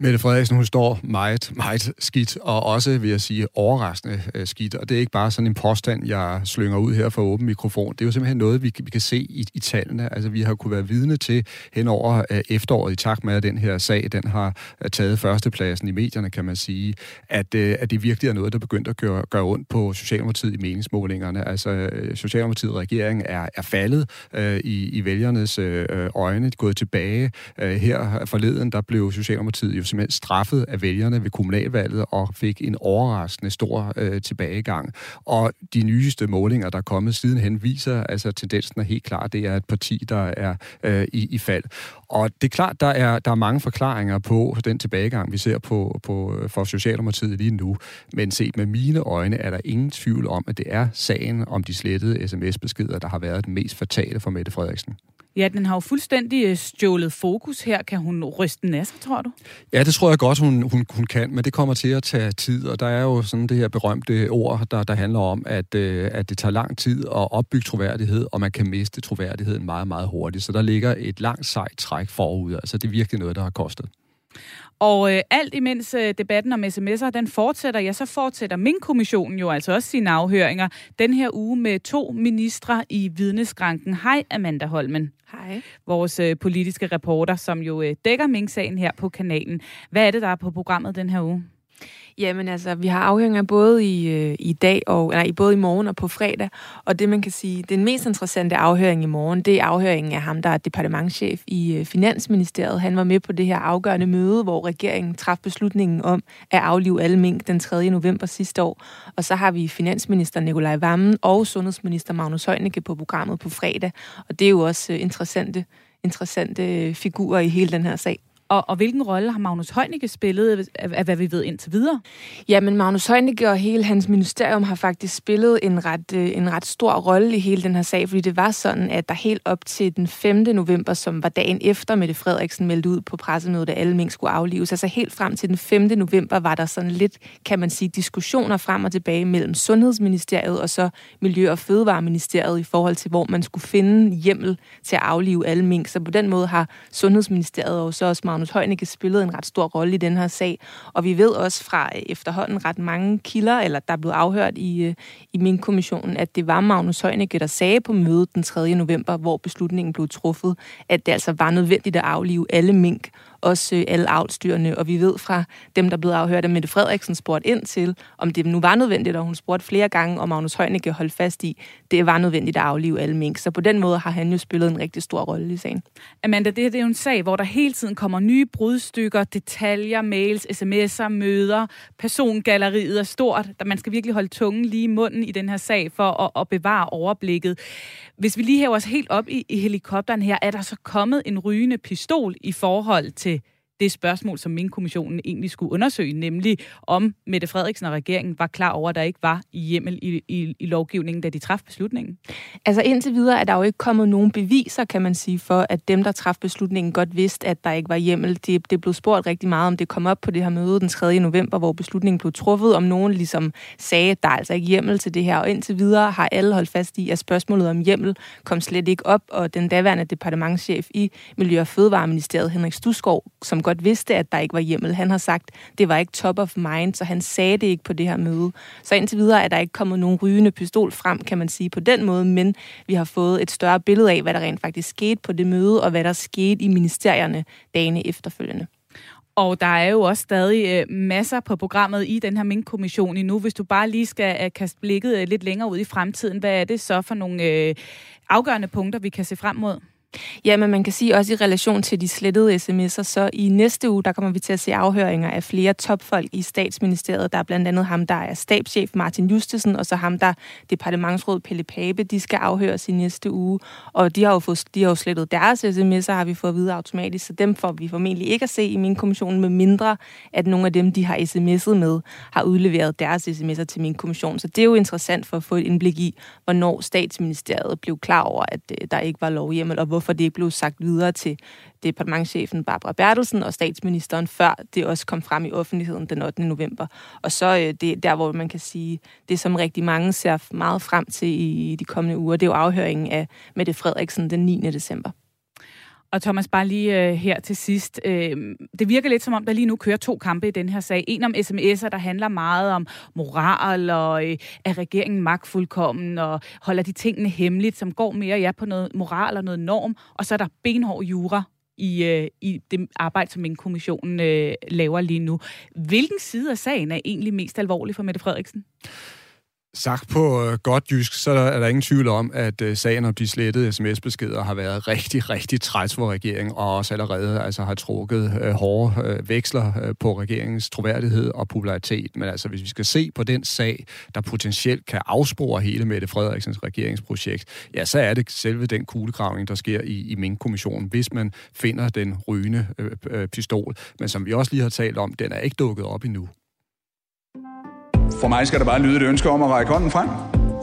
Speaker 14: Mette Frederiksen, hun står meget, meget skidt, og også, vil jeg sige, overraskende øh, skidt. Og det er ikke bare sådan en påstand, jeg slynger ud her for åben mikrofon. Det er jo simpelthen noget, vi, vi kan se i, i tallene. Altså, vi har kunne være vidne til hen over øh, efteråret, i takt med, at den her sag, den har øh, taget førstepladsen i medierne, kan man sige, at, øh, at det virkelig er noget, der begyndte at gøre, gøre ondt på Socialdemokratiet i meningsmålingerne. Altså, øh, Socialdemokratiet regeringen er, er faldet øh, i, i vælgernes øh, øjne, gået tilbage. Øh, her forleden, der blev Socialdemokratiet blev simpelthen straffet af vælgerne ved kommunalvalget og fik en overraskende stor øh, tilbagegang. Og de nyeste målinger, der er kommet sidenhen, viser, altså tendensen er helt klar, det er et parti, der er øh, i, i fald. Og det er klart, der er, der er mange forklaringer på den tilbagegang, vi ser på, på, øh, for Socialdemokratiet lige nu. Men set med mine øjne er der ingen tvivl om, at det er sagen om de slettede sms-beskeder, der har været den mest fatale for Mette Frederiksen.
Speaker 1: Ja, den har jo fuldstændig øh, stjålet fokus her. Kan hun ryste den af sig, tror du?
Speaker 14: Ja, det tror jeg godt, hun, hun, hun kan, men det kommer til at tage tid, og der er jo sådan det her berømte ord, der, der handler om, at, øh, at det tager lang tid at opbygge troværdighed, og man kan miste troværdigheden meget, meget hurtigt. Så der ligger et langt sejt træk forud. Altså, det er virkelig noget, der har kostet.
Speaker 1: Og øh, alt imens øh, debatten om sms'er, den fortsætter, ja, så fortsætter min kommissionen jo altså også sine afhøringer den her uge med to ministre i vidneskranken. Hej Amanda Holmen.
Speaker 20: Hej.
Speaker 1: Vores øh, politiske reporter, som jo øh, dækker Mink-sagen her på kanalen. Hvad er det, der er på programmet den her uge?
Speaker 20: Jamen altså, vi har afhøringer både i, øh, i dag og nej, både i morgen og på fredag. Og det man kan sige, den mest interessante afhøring i morgen, det er afhøringen af ham, der er departementchef i øh, Finansministeriet. Han var med på det her afgørende møde, hvor regeringen traf beslutningen om at aflive alle mink den 3. november sidste år. Og så har vi finansminister Nikolaj Vammen og sundhedsminister Magnus Heunicke på programmet på fredag. Og det er jo også øh, interessante, interessante øh, figurer i hele den her sag.
Speaker 1: Og, og hvilken rolle har Magnus Heunicke spillet, af, af hvad vi ved indtil videre?
Speaker 20: Jamen, Magnus Heunicke og hele hans ministerium har faktisk spillet en ret, øh, en ret stor rolle i hele den her sag, fordi det var sådan, at der helt op til den 5. november, som var dagen efter Mette Frederiksen meldte ud på pressemødet, at alle mink skulle aflives, altså helt frem til den 5. november var der sådan lidt, kan man sige, diskussioner frem og tilbage mellem Sundhedsministeriet og så Miljø- og Fødevareministeriet i forhold til, hvor man skulle finde hjemmel til at aflive alle mink. Så på den måde har Sundhedsministeriet og så også Magnus Heunicke spillede en ret stor rolle i den her sag. Og vi ved også fra øh, efterhånden ret mange kilder, eller der er blevet afhørt i, øh, i min kommissionen, at det var Magnus Heunicke, der sagde på mødet den 3. november, hvor beslutningen blev truffet, at det altså var nødvendigt at aflive alle mink også øh, alle avlsdyrene, og vi ved fra dem, der blev afhørt, at Mette Frederiksen spurgte ind til, om det nu var nødvendigt, og hun spurgte flere gange, om Magnus Heunicke holdt fast i, det var nødvendigt at aflive alle mink. Så på den måde har han jo spillet en rigtig stor rolle i sagen.
Speaker 1: Amanda, det her det er jo en sag, hvor der hele tiden kommer nye brudstykker, detaljer, mails, sms'er, møder, persongalleriet er stort. Der man skal virkelig holde tungen lige i munden i den her sag for at, at bevare overblikket. Hvis vi lige hæver os helt op i, i helikopteren her, er der så kommet en rygende pistol i forhold til det spørgsmål, som min kommissionen egentlig skulle undersøge, nemlig om Mette Frederiksen og regeringen var klar over, at der ikke var hjemmel i, i, i lovgivningen, da de traf beslutningen?
Speaker 20: Altså indtil videre er der jo ikke kommet nogen beviser, kan man sige, for at dem, der traf beslutningen, godt vidste, at der ikke var hjemmel. Det, det blev spurgt rigtig meget, om det kom op på det her møde den 3. november, hvor beslutningen blev truffet, om nogen ligesom sagde, at der er altså ikke hjemmel til det her. Og indtil videre har alle holdt fast i, at spørgsmålet om hjemmel kom slet ikke op, og den daværende departementschef i Miljø- og Fødevareministeriet, Henrik Stusgaard, som godt vidste, at der ikke var hjemmel. Han har sagt, det var ikke top of mind, så han sagde det ikke på det her møde. Så indtil videre er der ikke kommet nogen rygende pistol frem, kan man sige på den måde, men vi har fået et større billede af, hvad der rent faktisk skete på det møde, og hvad der skete i ministerierne dagene efterfølgende.
Speaker 1: Og der er jo også stadig øh, masser på programmet i den her Mink-kommission endnu. Hvis du bare lige skal øh, kaste blikket øh, lidt længere ud i fremtiden, hvad er det så for nogle øh, afgørende punkter, vi kan se frem mod?
Speaker 20: Ja, men man kan sige også i relation til de slettede sms'er, så i næste uge, der kommer vi til at se afhøringer af flere topfolk i statsministeriet. Der er blandt andet ham, der er stabschef Martin Justesen, og så ham, der er departementsråd Pelle Pape. De skal afhøres i næste uge, og de har jo, fået, de har jo slettet deres sms'er, har vi fået at vide automatisk, så dem får vi formentlig ikke at se i min kommission, med mindre at nogle af dem, de har sms'et med, har udleveret deres sms'er til min kommission. Så det er jo interessant for at få et indblik i, hvornår statsministeriet blev klar over, at øh, der ikke var lovhjemmel, og hvorfor det ikke blev sagt videre til departementchefen Barbara Bertelsen og statsministeren, før det også kom frem i offentligheden den 8. november. Og så øh, det der, hvor man kan sige, det som rigtig mange ser meget frem til i de kommende uger, det er jo afhøringen af Mette Frederiksen den 9. december.
Speaker 1: Og Thomas, bare lige øh, her til sidst. Øh, det virker lidt som om, der lige nu kører to kampe i den her sag. En om sms'er, der handler meget om moral og øh, er regeringen magtfuldkommen og holder de tingene hemmeligt, som går mere ja, på noget moral og noget norm. Og så er der benhård jura i, øh, i det arbejde, som en kommission øh, laver lige nu. Hvilken side af sagen er egentlig mest alvorlig for Mette Frederiksen?
Speaker 14: Sagt på øh, godt jysk, så er der ingen tvivl om, at øh, sagen om de slettede sms-beskeder har været rigtig, rigtig træt for regeringen, og også allerede altså, har trukket øh, hårde øh, veksler øh, på regeringens troværdighed og popularitet. Men altså, hvis vi skal se på den sag, der potentielt kan afspore hele Mette Frederiksens regeringsprojekt, ja, så er det selve den kuglegravning, der sker i, i Mink-kommissionen, hvis man finder den rygende øh, øh, pistol. Men som vi også lige har talt om, den er ikke dukket op endnu.
Speaker 21: For mig skal der bare lyde et ønske om at række hånden frem.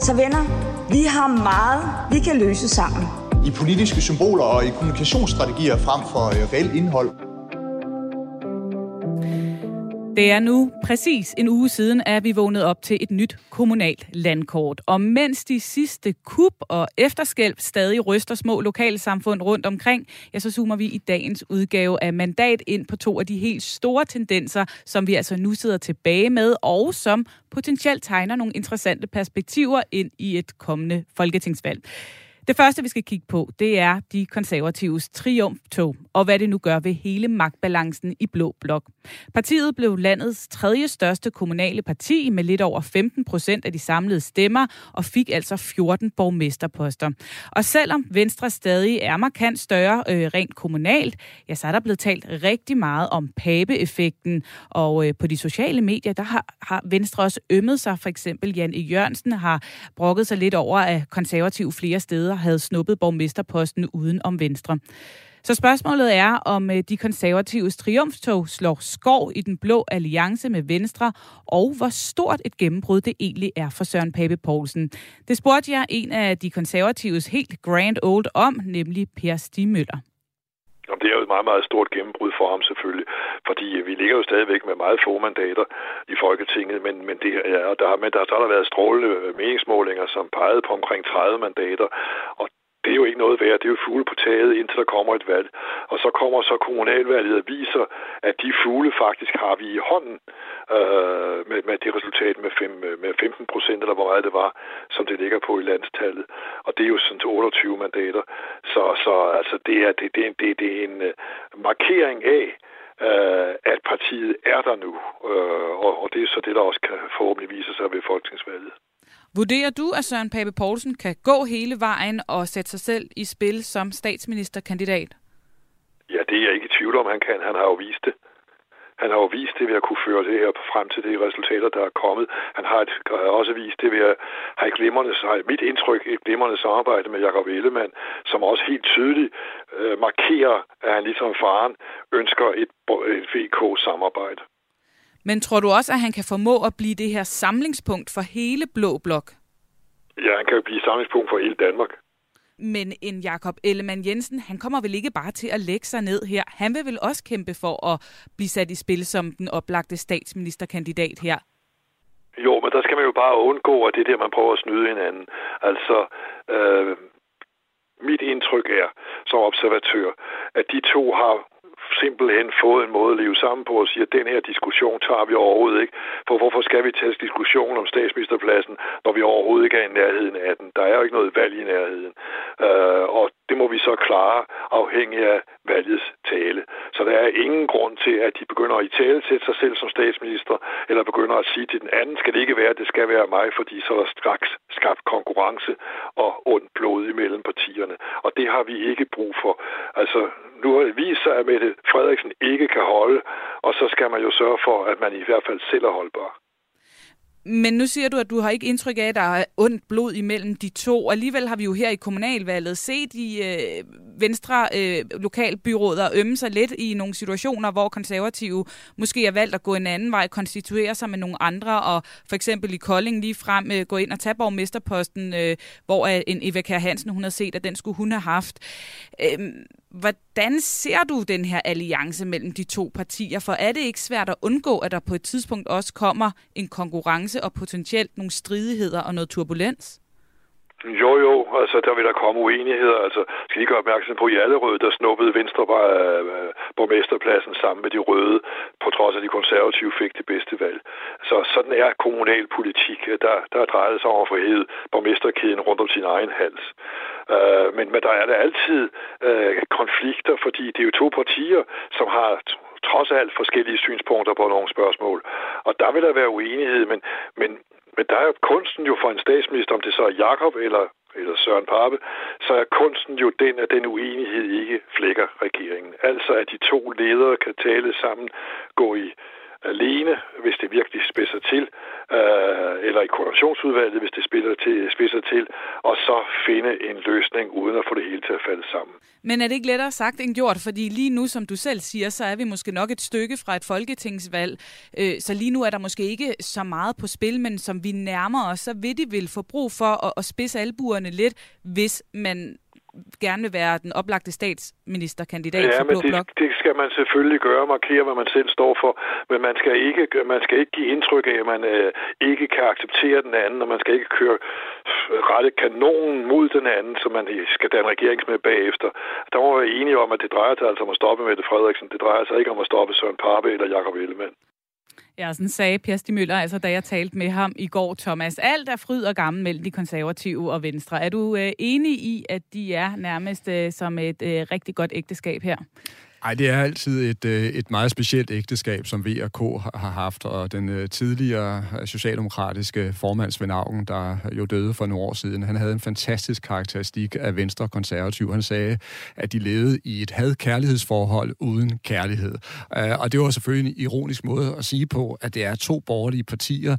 Speaker 22: Så venner, vi har meget, vi kan løse sammen.
Speaker 23: I politiske symboler og i kommunikationsstrategier frem for øh, reelt indhold.
Speaker 1: Det er nu præcis en uge siden, at vi vågnede op til et nyt kommunalt landkort. Og mens de sidste kup og efterskælv stadig ryster små lokalsamfund rundt omkring, ja, så zoomer vi i dagens udgave af Mandat ind på to af de helt store tendenser, som vi altså nu sidder tilbage med, og som potentielt tegner nogle interessante perspektiver ind i et kommende folketingsvalg. Det første, vi skal kigge på, det er de konservatives triumftog, og hvad det nu gør ved hele magtbalancen i Blå Blok. Partiet blev landets tredje største kommunale parti med lidt over 15 procent af de samlede stemmer, og fik altså 14 borgmesterposter. Og selvom Venstre stadig er markant større øh, rent kommunalt, ja, så er der blevet talt rigtig meget om pabeeffekten, og øh, på de sociale medier, der har, har Venstre også ømmet sig. For eksempel Jan E. Jørgensen har brokket sig lidt over, at konservativ flere steder havde snuppet borgmesterposten uden om Venstre. Så spørgsmålet er, om øh, de konservatives triumftog slår skov i den blå alliance med Venstre, og hvor stort et gennembrud det egentlig er for Søren Pape Poulsen. Det spurgte jeg en af de konservatives helt grand old om, nemlig Per Jamen,
Speaker 24: Det er jo et meget, meget stort gennembrud for ham selvfølgelig, fordi øh, vi ligger jo stadigvæk med meget få mandater i Folketinget, men, men, det, ja, der, men der, der har der været strålende øh, meningsmålinger, som pegede på omkring 30 mandater, og det er jo ikke noget værd. Det er jo fugle på taget, indtil der kommer et valg. Og så kommer så kommunalvalget og viser, at de fugle faktisk har vi i hånden øh, med, med det resultat med, fem, med 15 procent, eller hvor meget det var, som det ligger på i landstallet. Og det er jo sådan 28 mandater. Så, så altså, det, er, det, det, det, det er en øh, markering af, øh, at partiet er der nu. Øh, og, og det er så det, der også kan forhåbentlig vise sig ved folketingsvalget.
Speaker 1: Vurderer du, at Søren Pape Poulsen kan gå hele vejen og sætte sig selv i spil som statsministerkandidat?
Speaker 24: Ja, det er jeg ikke i tvivl om, han kan. Han har jo vist det. Han har jo vist det ved at kunne føre det her frem til de resultater, der er kommet. Han har et, også vist det ved at have et glimrende, mit indtryk, et glimrende samarbejde med Jakob Ellemann, som også helt tydeligt øh, markerer, at han ligesom faren ønsker et, et VK-samarbejde.
Speaker 1: Men tror du også, at han kan formå at blive det her samlingspunkt for hele Blå Blok?
Speaker 24: Ja, han kan jo blive samlingspunkt for hele Danmark.
Speaker 1: Men en Jakob Ellemann Jensen, han kommer vel ikke bare til at lægge sig ned her. Han vil vel også kæmpe for at blive sat i spil som den oplagte statsministerkandidat her.
Speaker 24: Jo, men der skal man jo bare undgå, at det er der, man prøver at snyde hinanden. Altså, øh, mit indtryk er som observatør, at de to har simpelthen fået en måde at leve sammen på og siger, at den her diskussion tager vi overhovedet ikke. For hvorfor skal vi tage diskussion om statsministerpladsen, når vi overhovedet ikke er i nærheden af den? Der er jo ikke noget valg i nærheden. Øh, og det må vi så klare afhængig af valgets tale. Så der er ingen grund til, at de begynder at i tale sætte sig selv som statsminister, eller begynder at sige til den anden, skal det ikke være, at det skal være mig, fordi så er der straks skabt konkurrence og ondt blod imellem partierne. Og det har vi ikke brug for. Altså, nu har det vist sig, at Mette Frederiksen ikke kan holde, og så skal man jo sørge for, at man i hvert fald selv er holdbar.
Speaker 1: Men nu siger du, at du har ikke indtryk af, at der er ondt blod imellem de to. Alligevel har vi jo her i kommunalvalget set de øh, venstre øh, lokalbyråder ømme sig lidt i nogle situationer, hvor konservative måske har valgt at gå en anden vej, konstituere sig med nogle andre, og for eksempel i Kolding lige frem øh, gå ind og tage borgmesterposten, øh, hvor øh, en Eva Kær Hansen, hun har set, at den skulle hun have haft. Øh, Hvordan ser du den her alliance mellem de to partier? For er det ikke svært at undgå, at der på et tidspunkt også kommer en konkurrence og potentielt nogle stridigheder og noget turbulens?
Speaker 24: Jo, jo, altså der vil der komme uenigheder. Altså, skal lige gøre opmærksom på, at i alle røde, der snuppede Venstre bare øh, borgmesterpladsen sammen med de røde, på trods af de konservative fik det bedste valg. Så sådan er kommunalpolitik. Der, der drejer sig om at få borgmesterkæden rundt om sin egen hals. Øh, men, men der er der altid øh, konflikter, fordi det er jo to partier, som har trods alt forskellige synspunkter på nogle spørgsmål. Og der vil der være uenighed, men, men men der er kunsten jo for en statsminister, om det så er Jakob eller, eller Søren Pape, så er kunsten jo den, at den uenighed ikke flækker regeringen. Altså at de to ledere kan tale sammen, gå i alene, hvis det virkelig spidser til, øh, eller i koordinationsudvalget, hvis det spidser til, spidser til, og så finde en løsning uden at få det hele til at falde sammen.
Speaker 1: Men er det ikke lettere sagt end gjort? Fordi lige nu, som du selv siger, så er vi måske nok et stykke fra et folketingsvalg. Øh, så lige nu er der måske ikke så meget på spil, men som vi nærmer os, så vil de vel få brug for at, at spidse albuerne lidt, hvis man gerne vil være den oplagte statsministerkandidat
Speaker 24: ja,
Speaker 1: for Blå
Speaker 24: det,
Speaker 1: Blok?
Speaker 24: det skal man selvfølgelig gøre, markere, hvad man selv står for, men man skal ikke, man skal ikke give indtryk af, at man øh, ikke kan acceptere den anden, og man skal ikke køre rette kanonen mod den anden, så man skal danne regeringsmed bagefter. Der må være enige om, at det drejer sig altså om at stoppe Mette Frederiksen. Det drejer sig ikke om at stoppe Søren Parpe eller Jakob Ellemann.
Speaker 1: Ja, sådan sagde Per Stig Møller, altså da jeg talte med ham i går, Thomas. Alt er fryd og gammel mellem de konservative og Venstre. Er du øh, enig i, at de er nærmest øh, som et øh, rigtig godt ægteskab her?
Speaker 14: Nej, det er altid et, øh, et meget specielt ægteskab, som V og K har haft, og den øh, tidligere øh, socialdemokratiske formand Svend Augen, der jo døde for nogle år siden, han havde en fantastisk karakteristik af Venstre og konservativ. Han sagde, at de levede i et had-kærlighedsforhold uden kærlighed. Og det var selvfølgelig en ironisk måde at sige på, at det er to borgerlige partier,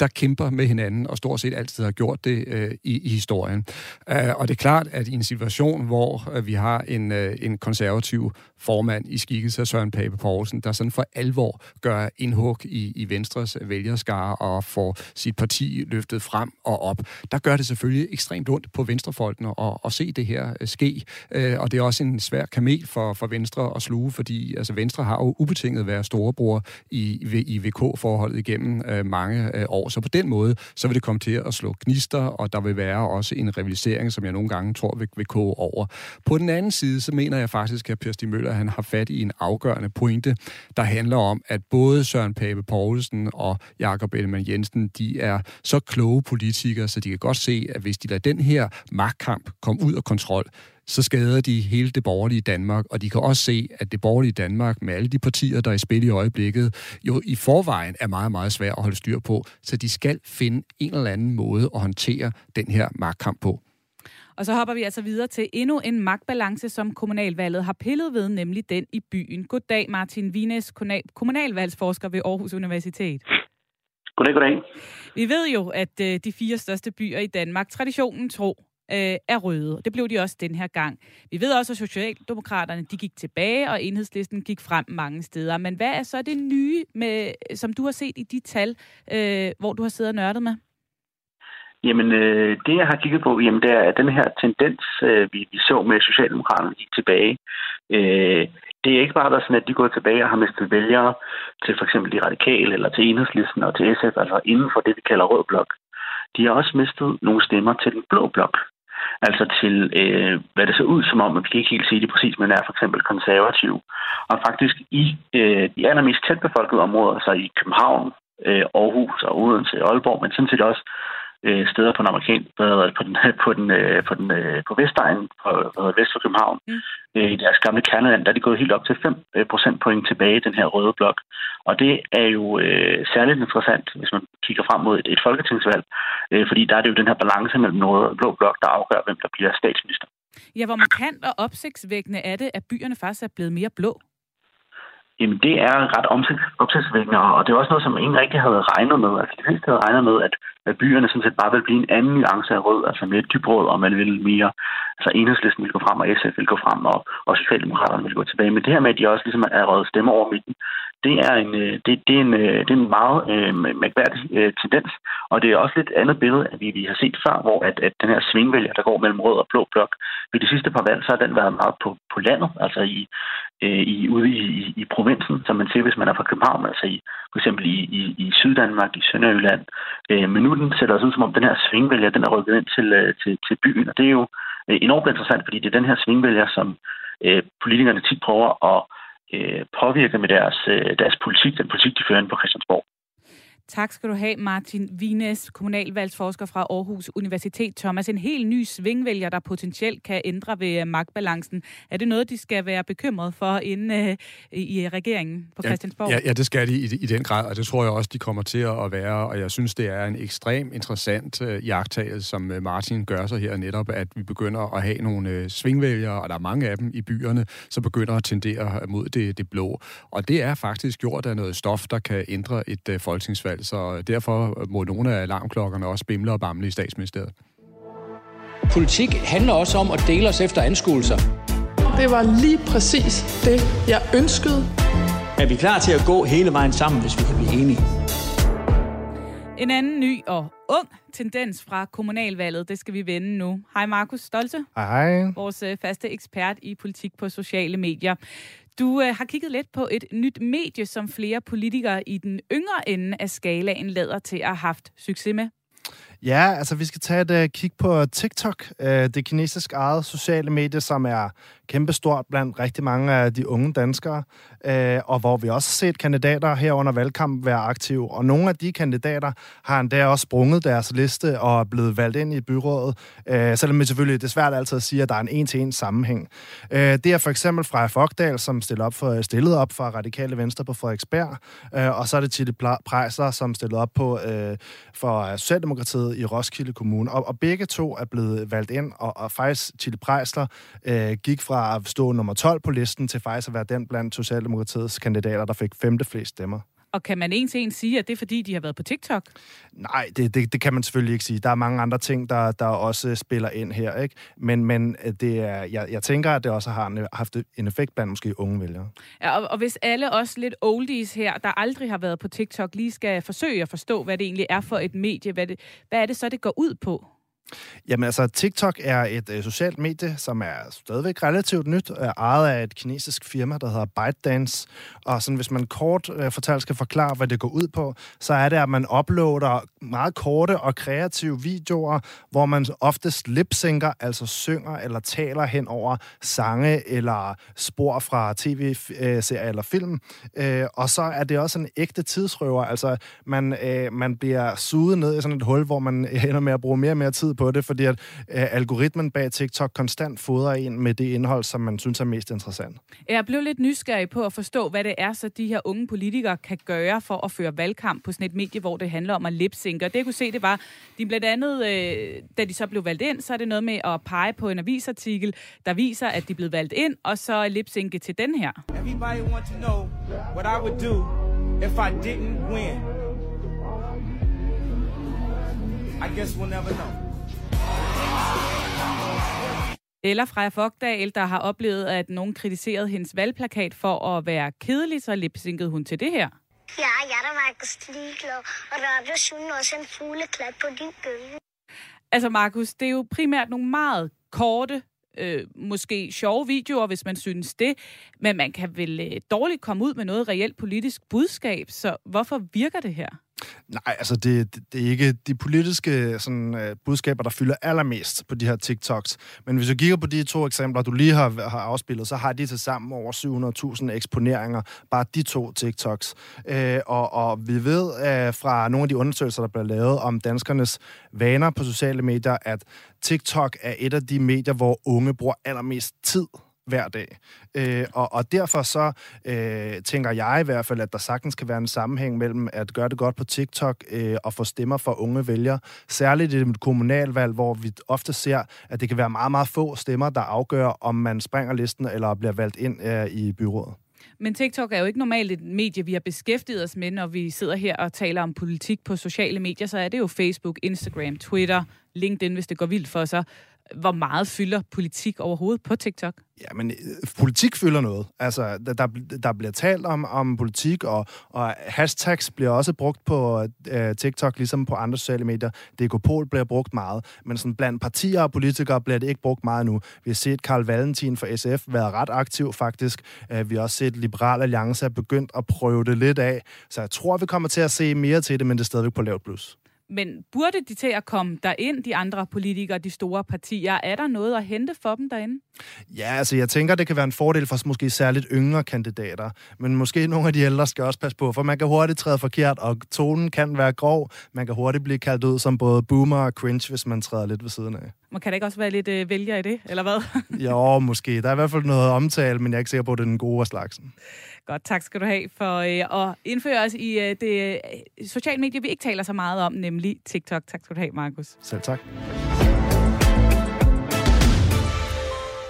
Speaker 14: der kæmper med hinanden, og stort set altid har gjort det i, i historien. Og det er klart, at i en situation, hvor vi har en, en konservativ formand i skikkelse af Søren Pape Poulsen, der sådan for alvor gør indhug i, i Venstres vælgerskare og får sit parti løftet frem og op. Der gør det selvfølgelig ekstremt ondt på venstrefolkene at, at se det her øh, ske, øh, og det er også en svær kamel for, for Venstre at sluge, fordi altså, Venstre har jo ubetinget været storebror i, i VK-forholdet igennem øh, mange øh, år. Så på den måde, så vil det komme til at slå gnister, og der vil være også en rivalisering, som jeg nogle gange tror vil, vil koge over. På den anden side, så mener jeg faktisk, at Per Stig Møller han har fat i en afgørende pointe, der handler om, at både Søren Pape Poulsen og Jakob Ellemann Jensen, de er så kloge politikere, så de kan godt se, at hvis de lader den her magtkamp komme ud af kontrol, så skader de hele det borgerlige Danmark, og de kan også se, at det borgerlige Danmark med alle de partier, der er i spil i øjeblikket, jo i forvejen er meget, meget svært at holde styr på, så de skal finde en eller anden måde at håndtere den her magtkamp på.
Speaker 1: Og så hopper vi altså videre til endnu en magtbalance, som kommunalvalget har pillet ved, nemlig den i byen. Goddag, Martin Vines, kommunalvalgsforsker ved Aarhus Universitet.
Speaker 25: Goddag, goddag.
Speaker 1: Vi ved jo, at øh, de fire største byer i Danmark, traditionen tro, øh, er røde. Det blev de også den her gang. Vi ved også, at Socialdemokraterne de gik tilbage, og enhedslisten gik frem mange steder. Men hvad er så det nye, med, som du har set i de tal, øh, hvor du har siddet og nørdet med?
Speaker 25: Jamen, øh, det jeg har kigget på, jamen, det er den her tendens, øh, vi, vi så med Socialdemokraterne gik tilbage. Øh, det er ikke bare der sådan, at de går tilbage og har mistet vælgere til for eksempel de radikale, eller til enhedslisten og til SF, altså inden for det, vi kalder rød blok. De har også mistet nogle stemmer til den blå blok. Altså til, øh, hvad det ser ud som om, at vi kan ikke helt sige det præcis, men er for eksempel konservativ. Og faktisk i øh, de allermest tætbefolkede områder, så i København, øh, Aarhus og Odense og Aalborg, men sådan set også øh, steder på den amerikanske, på den, på den, øh, på den, øh, på Vestegnen, på, vest for København, mm. øh, i deres gamle kerneland, der er de gået helt op til 5 øh, procentpoint tilbage i den her røde blok. Og det er jo øh, særligt interessant, hvis man kigger frem mod et, et folketingsvalg, øh, fordi der er det jo den her balance mellem røde og blå blok, der afgør, hvem der bliver statsminister.
Speaker 1: Ja, hvor markant og opsigtsvækkende er det, at byerne faktisk er blevet mere blå?
Speaker 25: Jamen, det er ret opsigtsvækkende, og det er også noget, som ingen rigtig havde regnet med. Altså, de fleste havde regnet med, at, at byerne sådan set bare vil blive en anden nuance af rød, altså mere dybrød, og man vil mere, altså enhedslisten ville gå frem, og SF vil gå frem, og, og Socialdemokraterne ville gå tilbage. Men det her med, at de også ligesom er røget stemmer over midten, det er en, øh, det, det er en, øh, det er en meget øh, mærkværdig øh, tendens, og det er også lidt andet billede, at vi, vi har set før, hvor at, at den her svingvælger, der går mellem rød og blå blok, ved de sidste par valg, så har den været meget på, på landet, altså i, øh, i, ude i, i, i provinsen, som man ser, hvis man er fra København, altså i, for eksempel i, i, i Syddanmark, i Sønderjylland. Øh, men nu den sætter os ud, som om den her svingvælger, den er rykket ind til, øh, til, til byen, og det er jo øh, enormt interessant, fordi det er den her svingvælger, som øh, politikerne tit prøver at øh, påvirke med deres, øh, deres politik, den politik, de fører ind på Christiansborg.
Speaker 1: Tak skal du have, Martin Vines, kommunalvalgsforsker fra Aarhus Universitet. Thomas, en helt ny svingvælger, der potentielt kan ændre ved øh, magtbalancen. Er det noget, de skal være bekymret for inde uh, i regeringen på Christiansborg?
Speaker 14: Ja, ja, det skal de i, i den grad, og det tror jeg også, de kommer til at være. Og jeg synes, det er en ekstrem interessant uh, jagttagelse, som uh, Martin gør sig her netop, at vi begynder at have nogle uh, svingvælgere, og der er mange af dem i byerne, så begynder at tendere mod det, det blå. Og det er faktisk gjort af noget stof, der kan ændre et uh, folketingsvalg valg, så derfor må nogle af alarmklokkerne også bimle og bamle i statsministeriet.
Speaker 26: Politik handler også om at dele os efter anskuelser.
Speaker 17: Det var lige præcis det, jeg ønskede.
Speaker 18: Er vi klar til at gå hele vejen sammen, hvis vi kan blive enige?
Speaker 1: En anden ny og ung tendens fra kommunalvalget, det skal vi vende nu. Hej Markus Stolte.
Speaker 27: Hej hej.
Speaker 1: Vores øh, faste ekspert i politik på sociale medier. Du øh, har kigget lidt på et nyt medie, som flere politikere i den yngre ende af skalaen lader til at have haft succes med.
Speaker 27: Ja, altså vi skal tage et uh, kig på TikTok, uh, det kinesisk eget sociale medie, som er kæmpestort blandt rigtig mange af de unge danskere, uh, og hvor vi også har set kandidater her under valgkamp være aktive. Og nogle af de kandidater har endda også sprunget deres liste og er blevet valgt ind i byrådet, uh, selvom det selvfølgelig det er svært altid at sige, at der er en en-til-en sammenhæng. Uh, det er for eksempel Freja Fogdal, som stillede op for, stillede op for Radikale Venstre på Frederiksberg, uh, og så er det Tilly Prejser, som stillede op på uh, for Socialdemokratiet i Roskilde Kommune. Og, og begge to er blevet valgt ind, og, og faktisk Tilly Prejsler øh, gik fra at stå nummer 12 på listen til faktisk at være den blandt Socialdemokratiets kandidater, der fik femte flest stemmer.
Speaker 1: Og kan man en til en sige, at det er fordi, de har været på TikTok?
Speaker 27: Nej, det, det, det kan man selvfølgelig ikke sige. Der er mange andre ting, der, der også spiller ind her. Ikke? Men, men øh, det er, jeg, jeg tænker, at det også har haft en effekt blandt måske unge vælgere.
Speaker 1: Ja, og, og hvis alle også lidt oldies her, der aldrig har været på TikTok, lige skal forsøge at forstå, hvad det egentlig er for et medie, hvad, det, hvad er det så, det går ud på?
Speaker 27: Jamen altså, TikTok er et øh, socialt medie, som er stadigvæk relativt nyt, er ejet af et kinesisk firma, der hedder ByteDance. Og sådan, hvis man kort øh, fortalt skal forklare, hvad det går ud på, så er det, at man uploader meget korte og kreative videoer, hvor man oftest lipsynker, altså synger eller taler hen over sange eller spor fra tv-serier eller film. Øh, og så er det også en ægte tidsrøver, altså man, øh, man bliver suget ned i sådan et hul, hvor man øh, ender med at bruge mere og mere tid på det, fordi at øh, algoritmen bag TikTok konstant fodrer en med det indhold, som man synes er mest interessant.
Speaker 1: Jeg blev lidt nysgerrig på at forstå, hvad det er, så de her unge politikere kan gøre for at føre valgkamp på sådan et medie, hvor det handler om at lipsynke. Og det jeg kunne se, det var, de blandt andet, øh, da de så blev valgt ind, så er det noget med at pege på en avisartikel, der viser, at de er blevet valgt ind, og så lipsynke til den her. Everybody want to know what I would do if I didn't win. I guess we'll never know. Eller Freja Fogdal, der har oplevet, at nogen kritiserede hendes valgplakat for at være kedelig, så lipsynkede hun til det her. Ja, jeg er da Markus Ligeglad, og der er sådan også en fugleklat på din gølle. Altså Markus, det er jo primært nogle meget korte, øh, måske sjove videoer, hvis man synes det, men man kan vel øh, dårligt komme ud med noget reelt politisk budskab, så hvorfor virker det her?
Speaker 27: Nej, altså det, det, det er ikke de politiske sådan, øh, budskaber, der fylder allermest på de her TikToks. Men hvis du kigger på de to eksempler, du lige har, har afspillet, så har de til sammen over 700.000 eksponeringer, bare de to TikToks. Øh, og, og vi ved øh, fra nogle af de undersøgelser, der bliver lavet om danskernes vaner på sociale medier, at TikTok er et af de medier, hvor unge bruger allermest tid hver dag. Øh, og, og derfor så øh, tænker jeg i hvert fald, at der sagtens kan være en sammenhæng mellem at gøre det godt på TikTok øh, og få stemmer fra unge vælgere. Særligt i et kommunalvalg, hvor vi ofte ser, at det kan være meget, meget få stemmer, der afgør, om man springer listen eller bliver valgt ind øh, i byrådet.
Speaker 1: Men TikTok er jo ikke normalt et medie, vi har beskæftiget os med, når vi sidder her og taler om politik på sociale medier. Så er det jo Facebook, Instagram, Twitter, LinkedIn, hvis det går vildt for sig hvor meget fylder politik overhovedet på TikTok?
Speaker 27: Ja, men øh, politik fylder noget. Altså, der, der bliver talt om, om politik, og, og hashtags bliver også brugt på øh, TikTok, ligesom på andre sociale medier. Dekopol bliver brugt meget, men sådan blandt partier og politikere bliver det ikke brugt meget nu. Vi har set Karl Valentin fra SF være ret aktiv, faktisk. Øh, vi har også set Liberal Alliance er begyndt at prøve det lidt af. Så jeg tror, vi kommer til at se mere til det, men det er stadigvæk på lavt plus.
Speaker 1: Men burde de til at komme derind, de andre politikere, de store partier? Er der noget at hente for dem derinde?
Speaker 27: Ja, altså jeg tænker, det kan være en fordel for måske særligt yngre kandidater. Men måske nogle af de ældre skal også passe på, for man kan hurtigt træde forkert, og tonen kan være grov. Man kan hurtigt blive kaldt ud som både boomer og cringe, hvis man træder lidt ved siden af.
Speaker 1: Man kan da ikke også være lidt øh, vælger i det, eller hvad?
Speaker 27: jo, måske. Der er i hvert fald noget omtale, men jeg er ikke sikker på, at det er den gode af slagsen.
Speaker 1: Godt, tak skal du have for øh, at indføre os i øh, det øh, sociale medier, vi ikke taler så meget om, nemlig TikTok. Tak skal du have, Markus.
Speaker 27: Selv tak.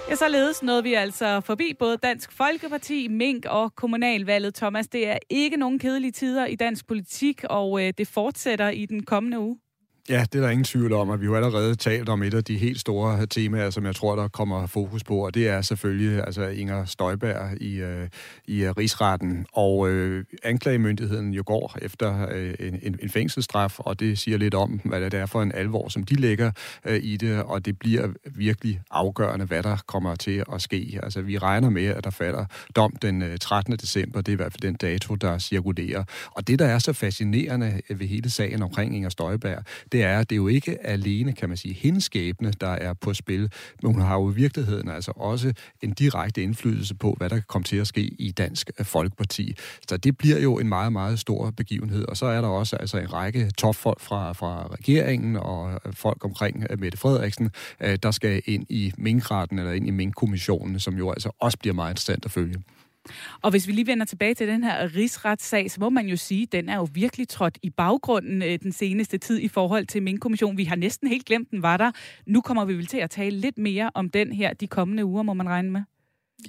Speaker 1: Ja, således nåede vi altså forbi både Dansk Folkeparti, Mink og kommunalvalget. Thomas, det er ikke nogen kedelige tider i dansk politik, og øh, det fortsætter i den kommende uge.
Speaker 14: Ja, det er der ingen tvivl om, at vi jo allerede talt om et af de helt store temaer, som jeg tror, der kommer fokus på, og det er selvfølgelig altså Inger Støjberg i, øh, i øh, rigsretten. Og øh, anklagemyndigheden jo går efter øh, en, en fængselsstraf, og det siger lidt om, hvad det er for en alvor, som de lægger øh, i det, og det bliver virkelig afgørende, hvad der kommer til at ske. Altså, vi regner med, at der falder dom den øh, 13. December, det er i hvert fald den dato, der cirkulerer. Og det, der er så fascinerende ved hele sagen omkring Inger Støjberg, det er, at det er jo ikke alene, kan man sige, hendes skæbne, der er på spil, men hun har jo i virkeligheden altså også en direkte indflydelse på, hvad der kan komme til at ske i Dansk øh, Folkeparti. Så det bliver jo en meget, meget stor begivenhed. Og så er der også altså en række topfolk fra, fra regeringen og øh, folk omkring øh, Mette Frederiksen, der skal ind i minkretten eller ind i minkkommissionen, som jo altså også bliver meget interessant at følge.
Speaker 1: Og hvis vi lige vender tilbage til den her rigsretssag, så må man jo sige, at den er jo virkelig trådt i baggrunden øh, den seneste tid i forhold til min kommission. Vi har næsten helt glemt, den var der. Nu kommer vi vel til at tale lidt mere om den her de kommende uger, må man regne med.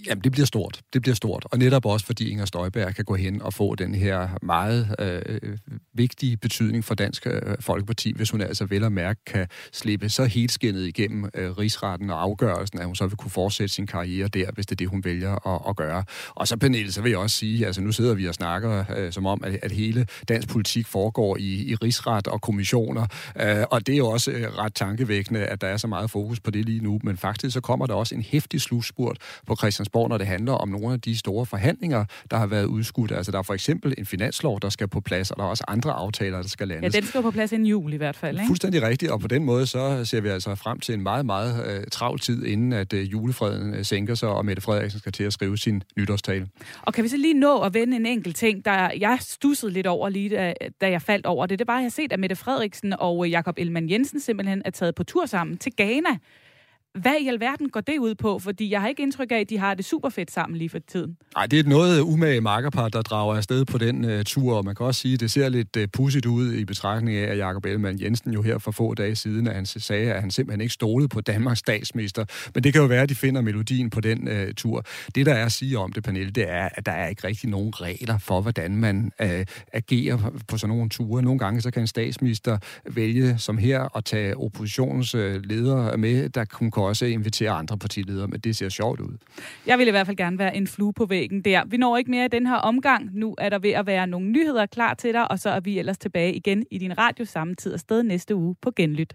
Speaker 14: Jamen, det bliver stort. Det bliver stort. Og netop også, fordi Inger Støjberg kan gå hen og få den her meget øh, vigtige betydning for Dansk øh, Folkeparti, hvis hun altså vel og mærke kan slippe så helt skinnet igennem øh, rigsretten og afgørelsen, at hun så vil kunne fortsætte sin karriere der, hvis det er det, hun vælger at, at gøre. Og så, Pernille, så vil jeg også sige, altså nu sidder vi og snakker øh, som om, at, at hele dansk politik foregår i, i rigsret og kommissioner, øh, og det er jo også øh, ret tankevækkende, at der er så meget fokus på det lige nu, men faktisk så kommer der også en hæftig slutspurt på Christian Christiansborg, når det handler om nogle af de store forhandlinger, der har været udskudt. Altså, der er for eksempel en finanslov, der skal på plads, og der er også andre aftaler, der skal landes.
Speaker 1: Ja, den skal på plads inden jul i hvert fald, ikke?
Speaker 14: Fuldstændig rigtigt, og på den måde så ser vi altså frem til en meget, meget uh, travl tid, inden at uh, julefreden uh, sænker sig, og Mette Frederiksen skal til at skrive sin nytårstale.
Speaker 1: Og kan vi så lige nå at vende en enkelt ting, der jeg stussede lidt over lige, da, da jeg faldt over det. Det var, at jeg har set, at Mette Frederiksen og Jakob Elman Jensen simpelthen er taget på tur sammen til Ghana hvad i alverden går det ud på? Fordi jeg har ikke indtryk af, at de har det super fedt sammen lige for tiden.
Speaker 14: Nej, det er et noget umage makkerpar, der drager afsted på den uh, tur, og man kan også sige, at det ser lidt uh, pudsigt ud i betragtning af, at Jakob Ellemann Jensen jo her for få dage siden, at han sagde, at han simpelthen ikke stolede på Danmarks statsminister. Men det kan jo være, at de finder melodien på den uh, tur. Det, der er at sige om det, Pernille, det er, at der er ikke rigtig nogen regler for, hvordan man uh, agerer på sådan nogle ture. Nogle gange så kan en statsminister vælge, som her, at tage oppositionens uh, ledere med, der kunne også invitere andre partiledere, men det ser sjovt ud.
Speaker 1: Jeg vil i hvert fald gerne være en flue på væggen der. Vi når ikke mere i den her omgang. Nu er der ved at være nogle nyheder klar til dig, og så er vi ellers tilbage igen i din radio samme tid og sted næste uge på Genlyt.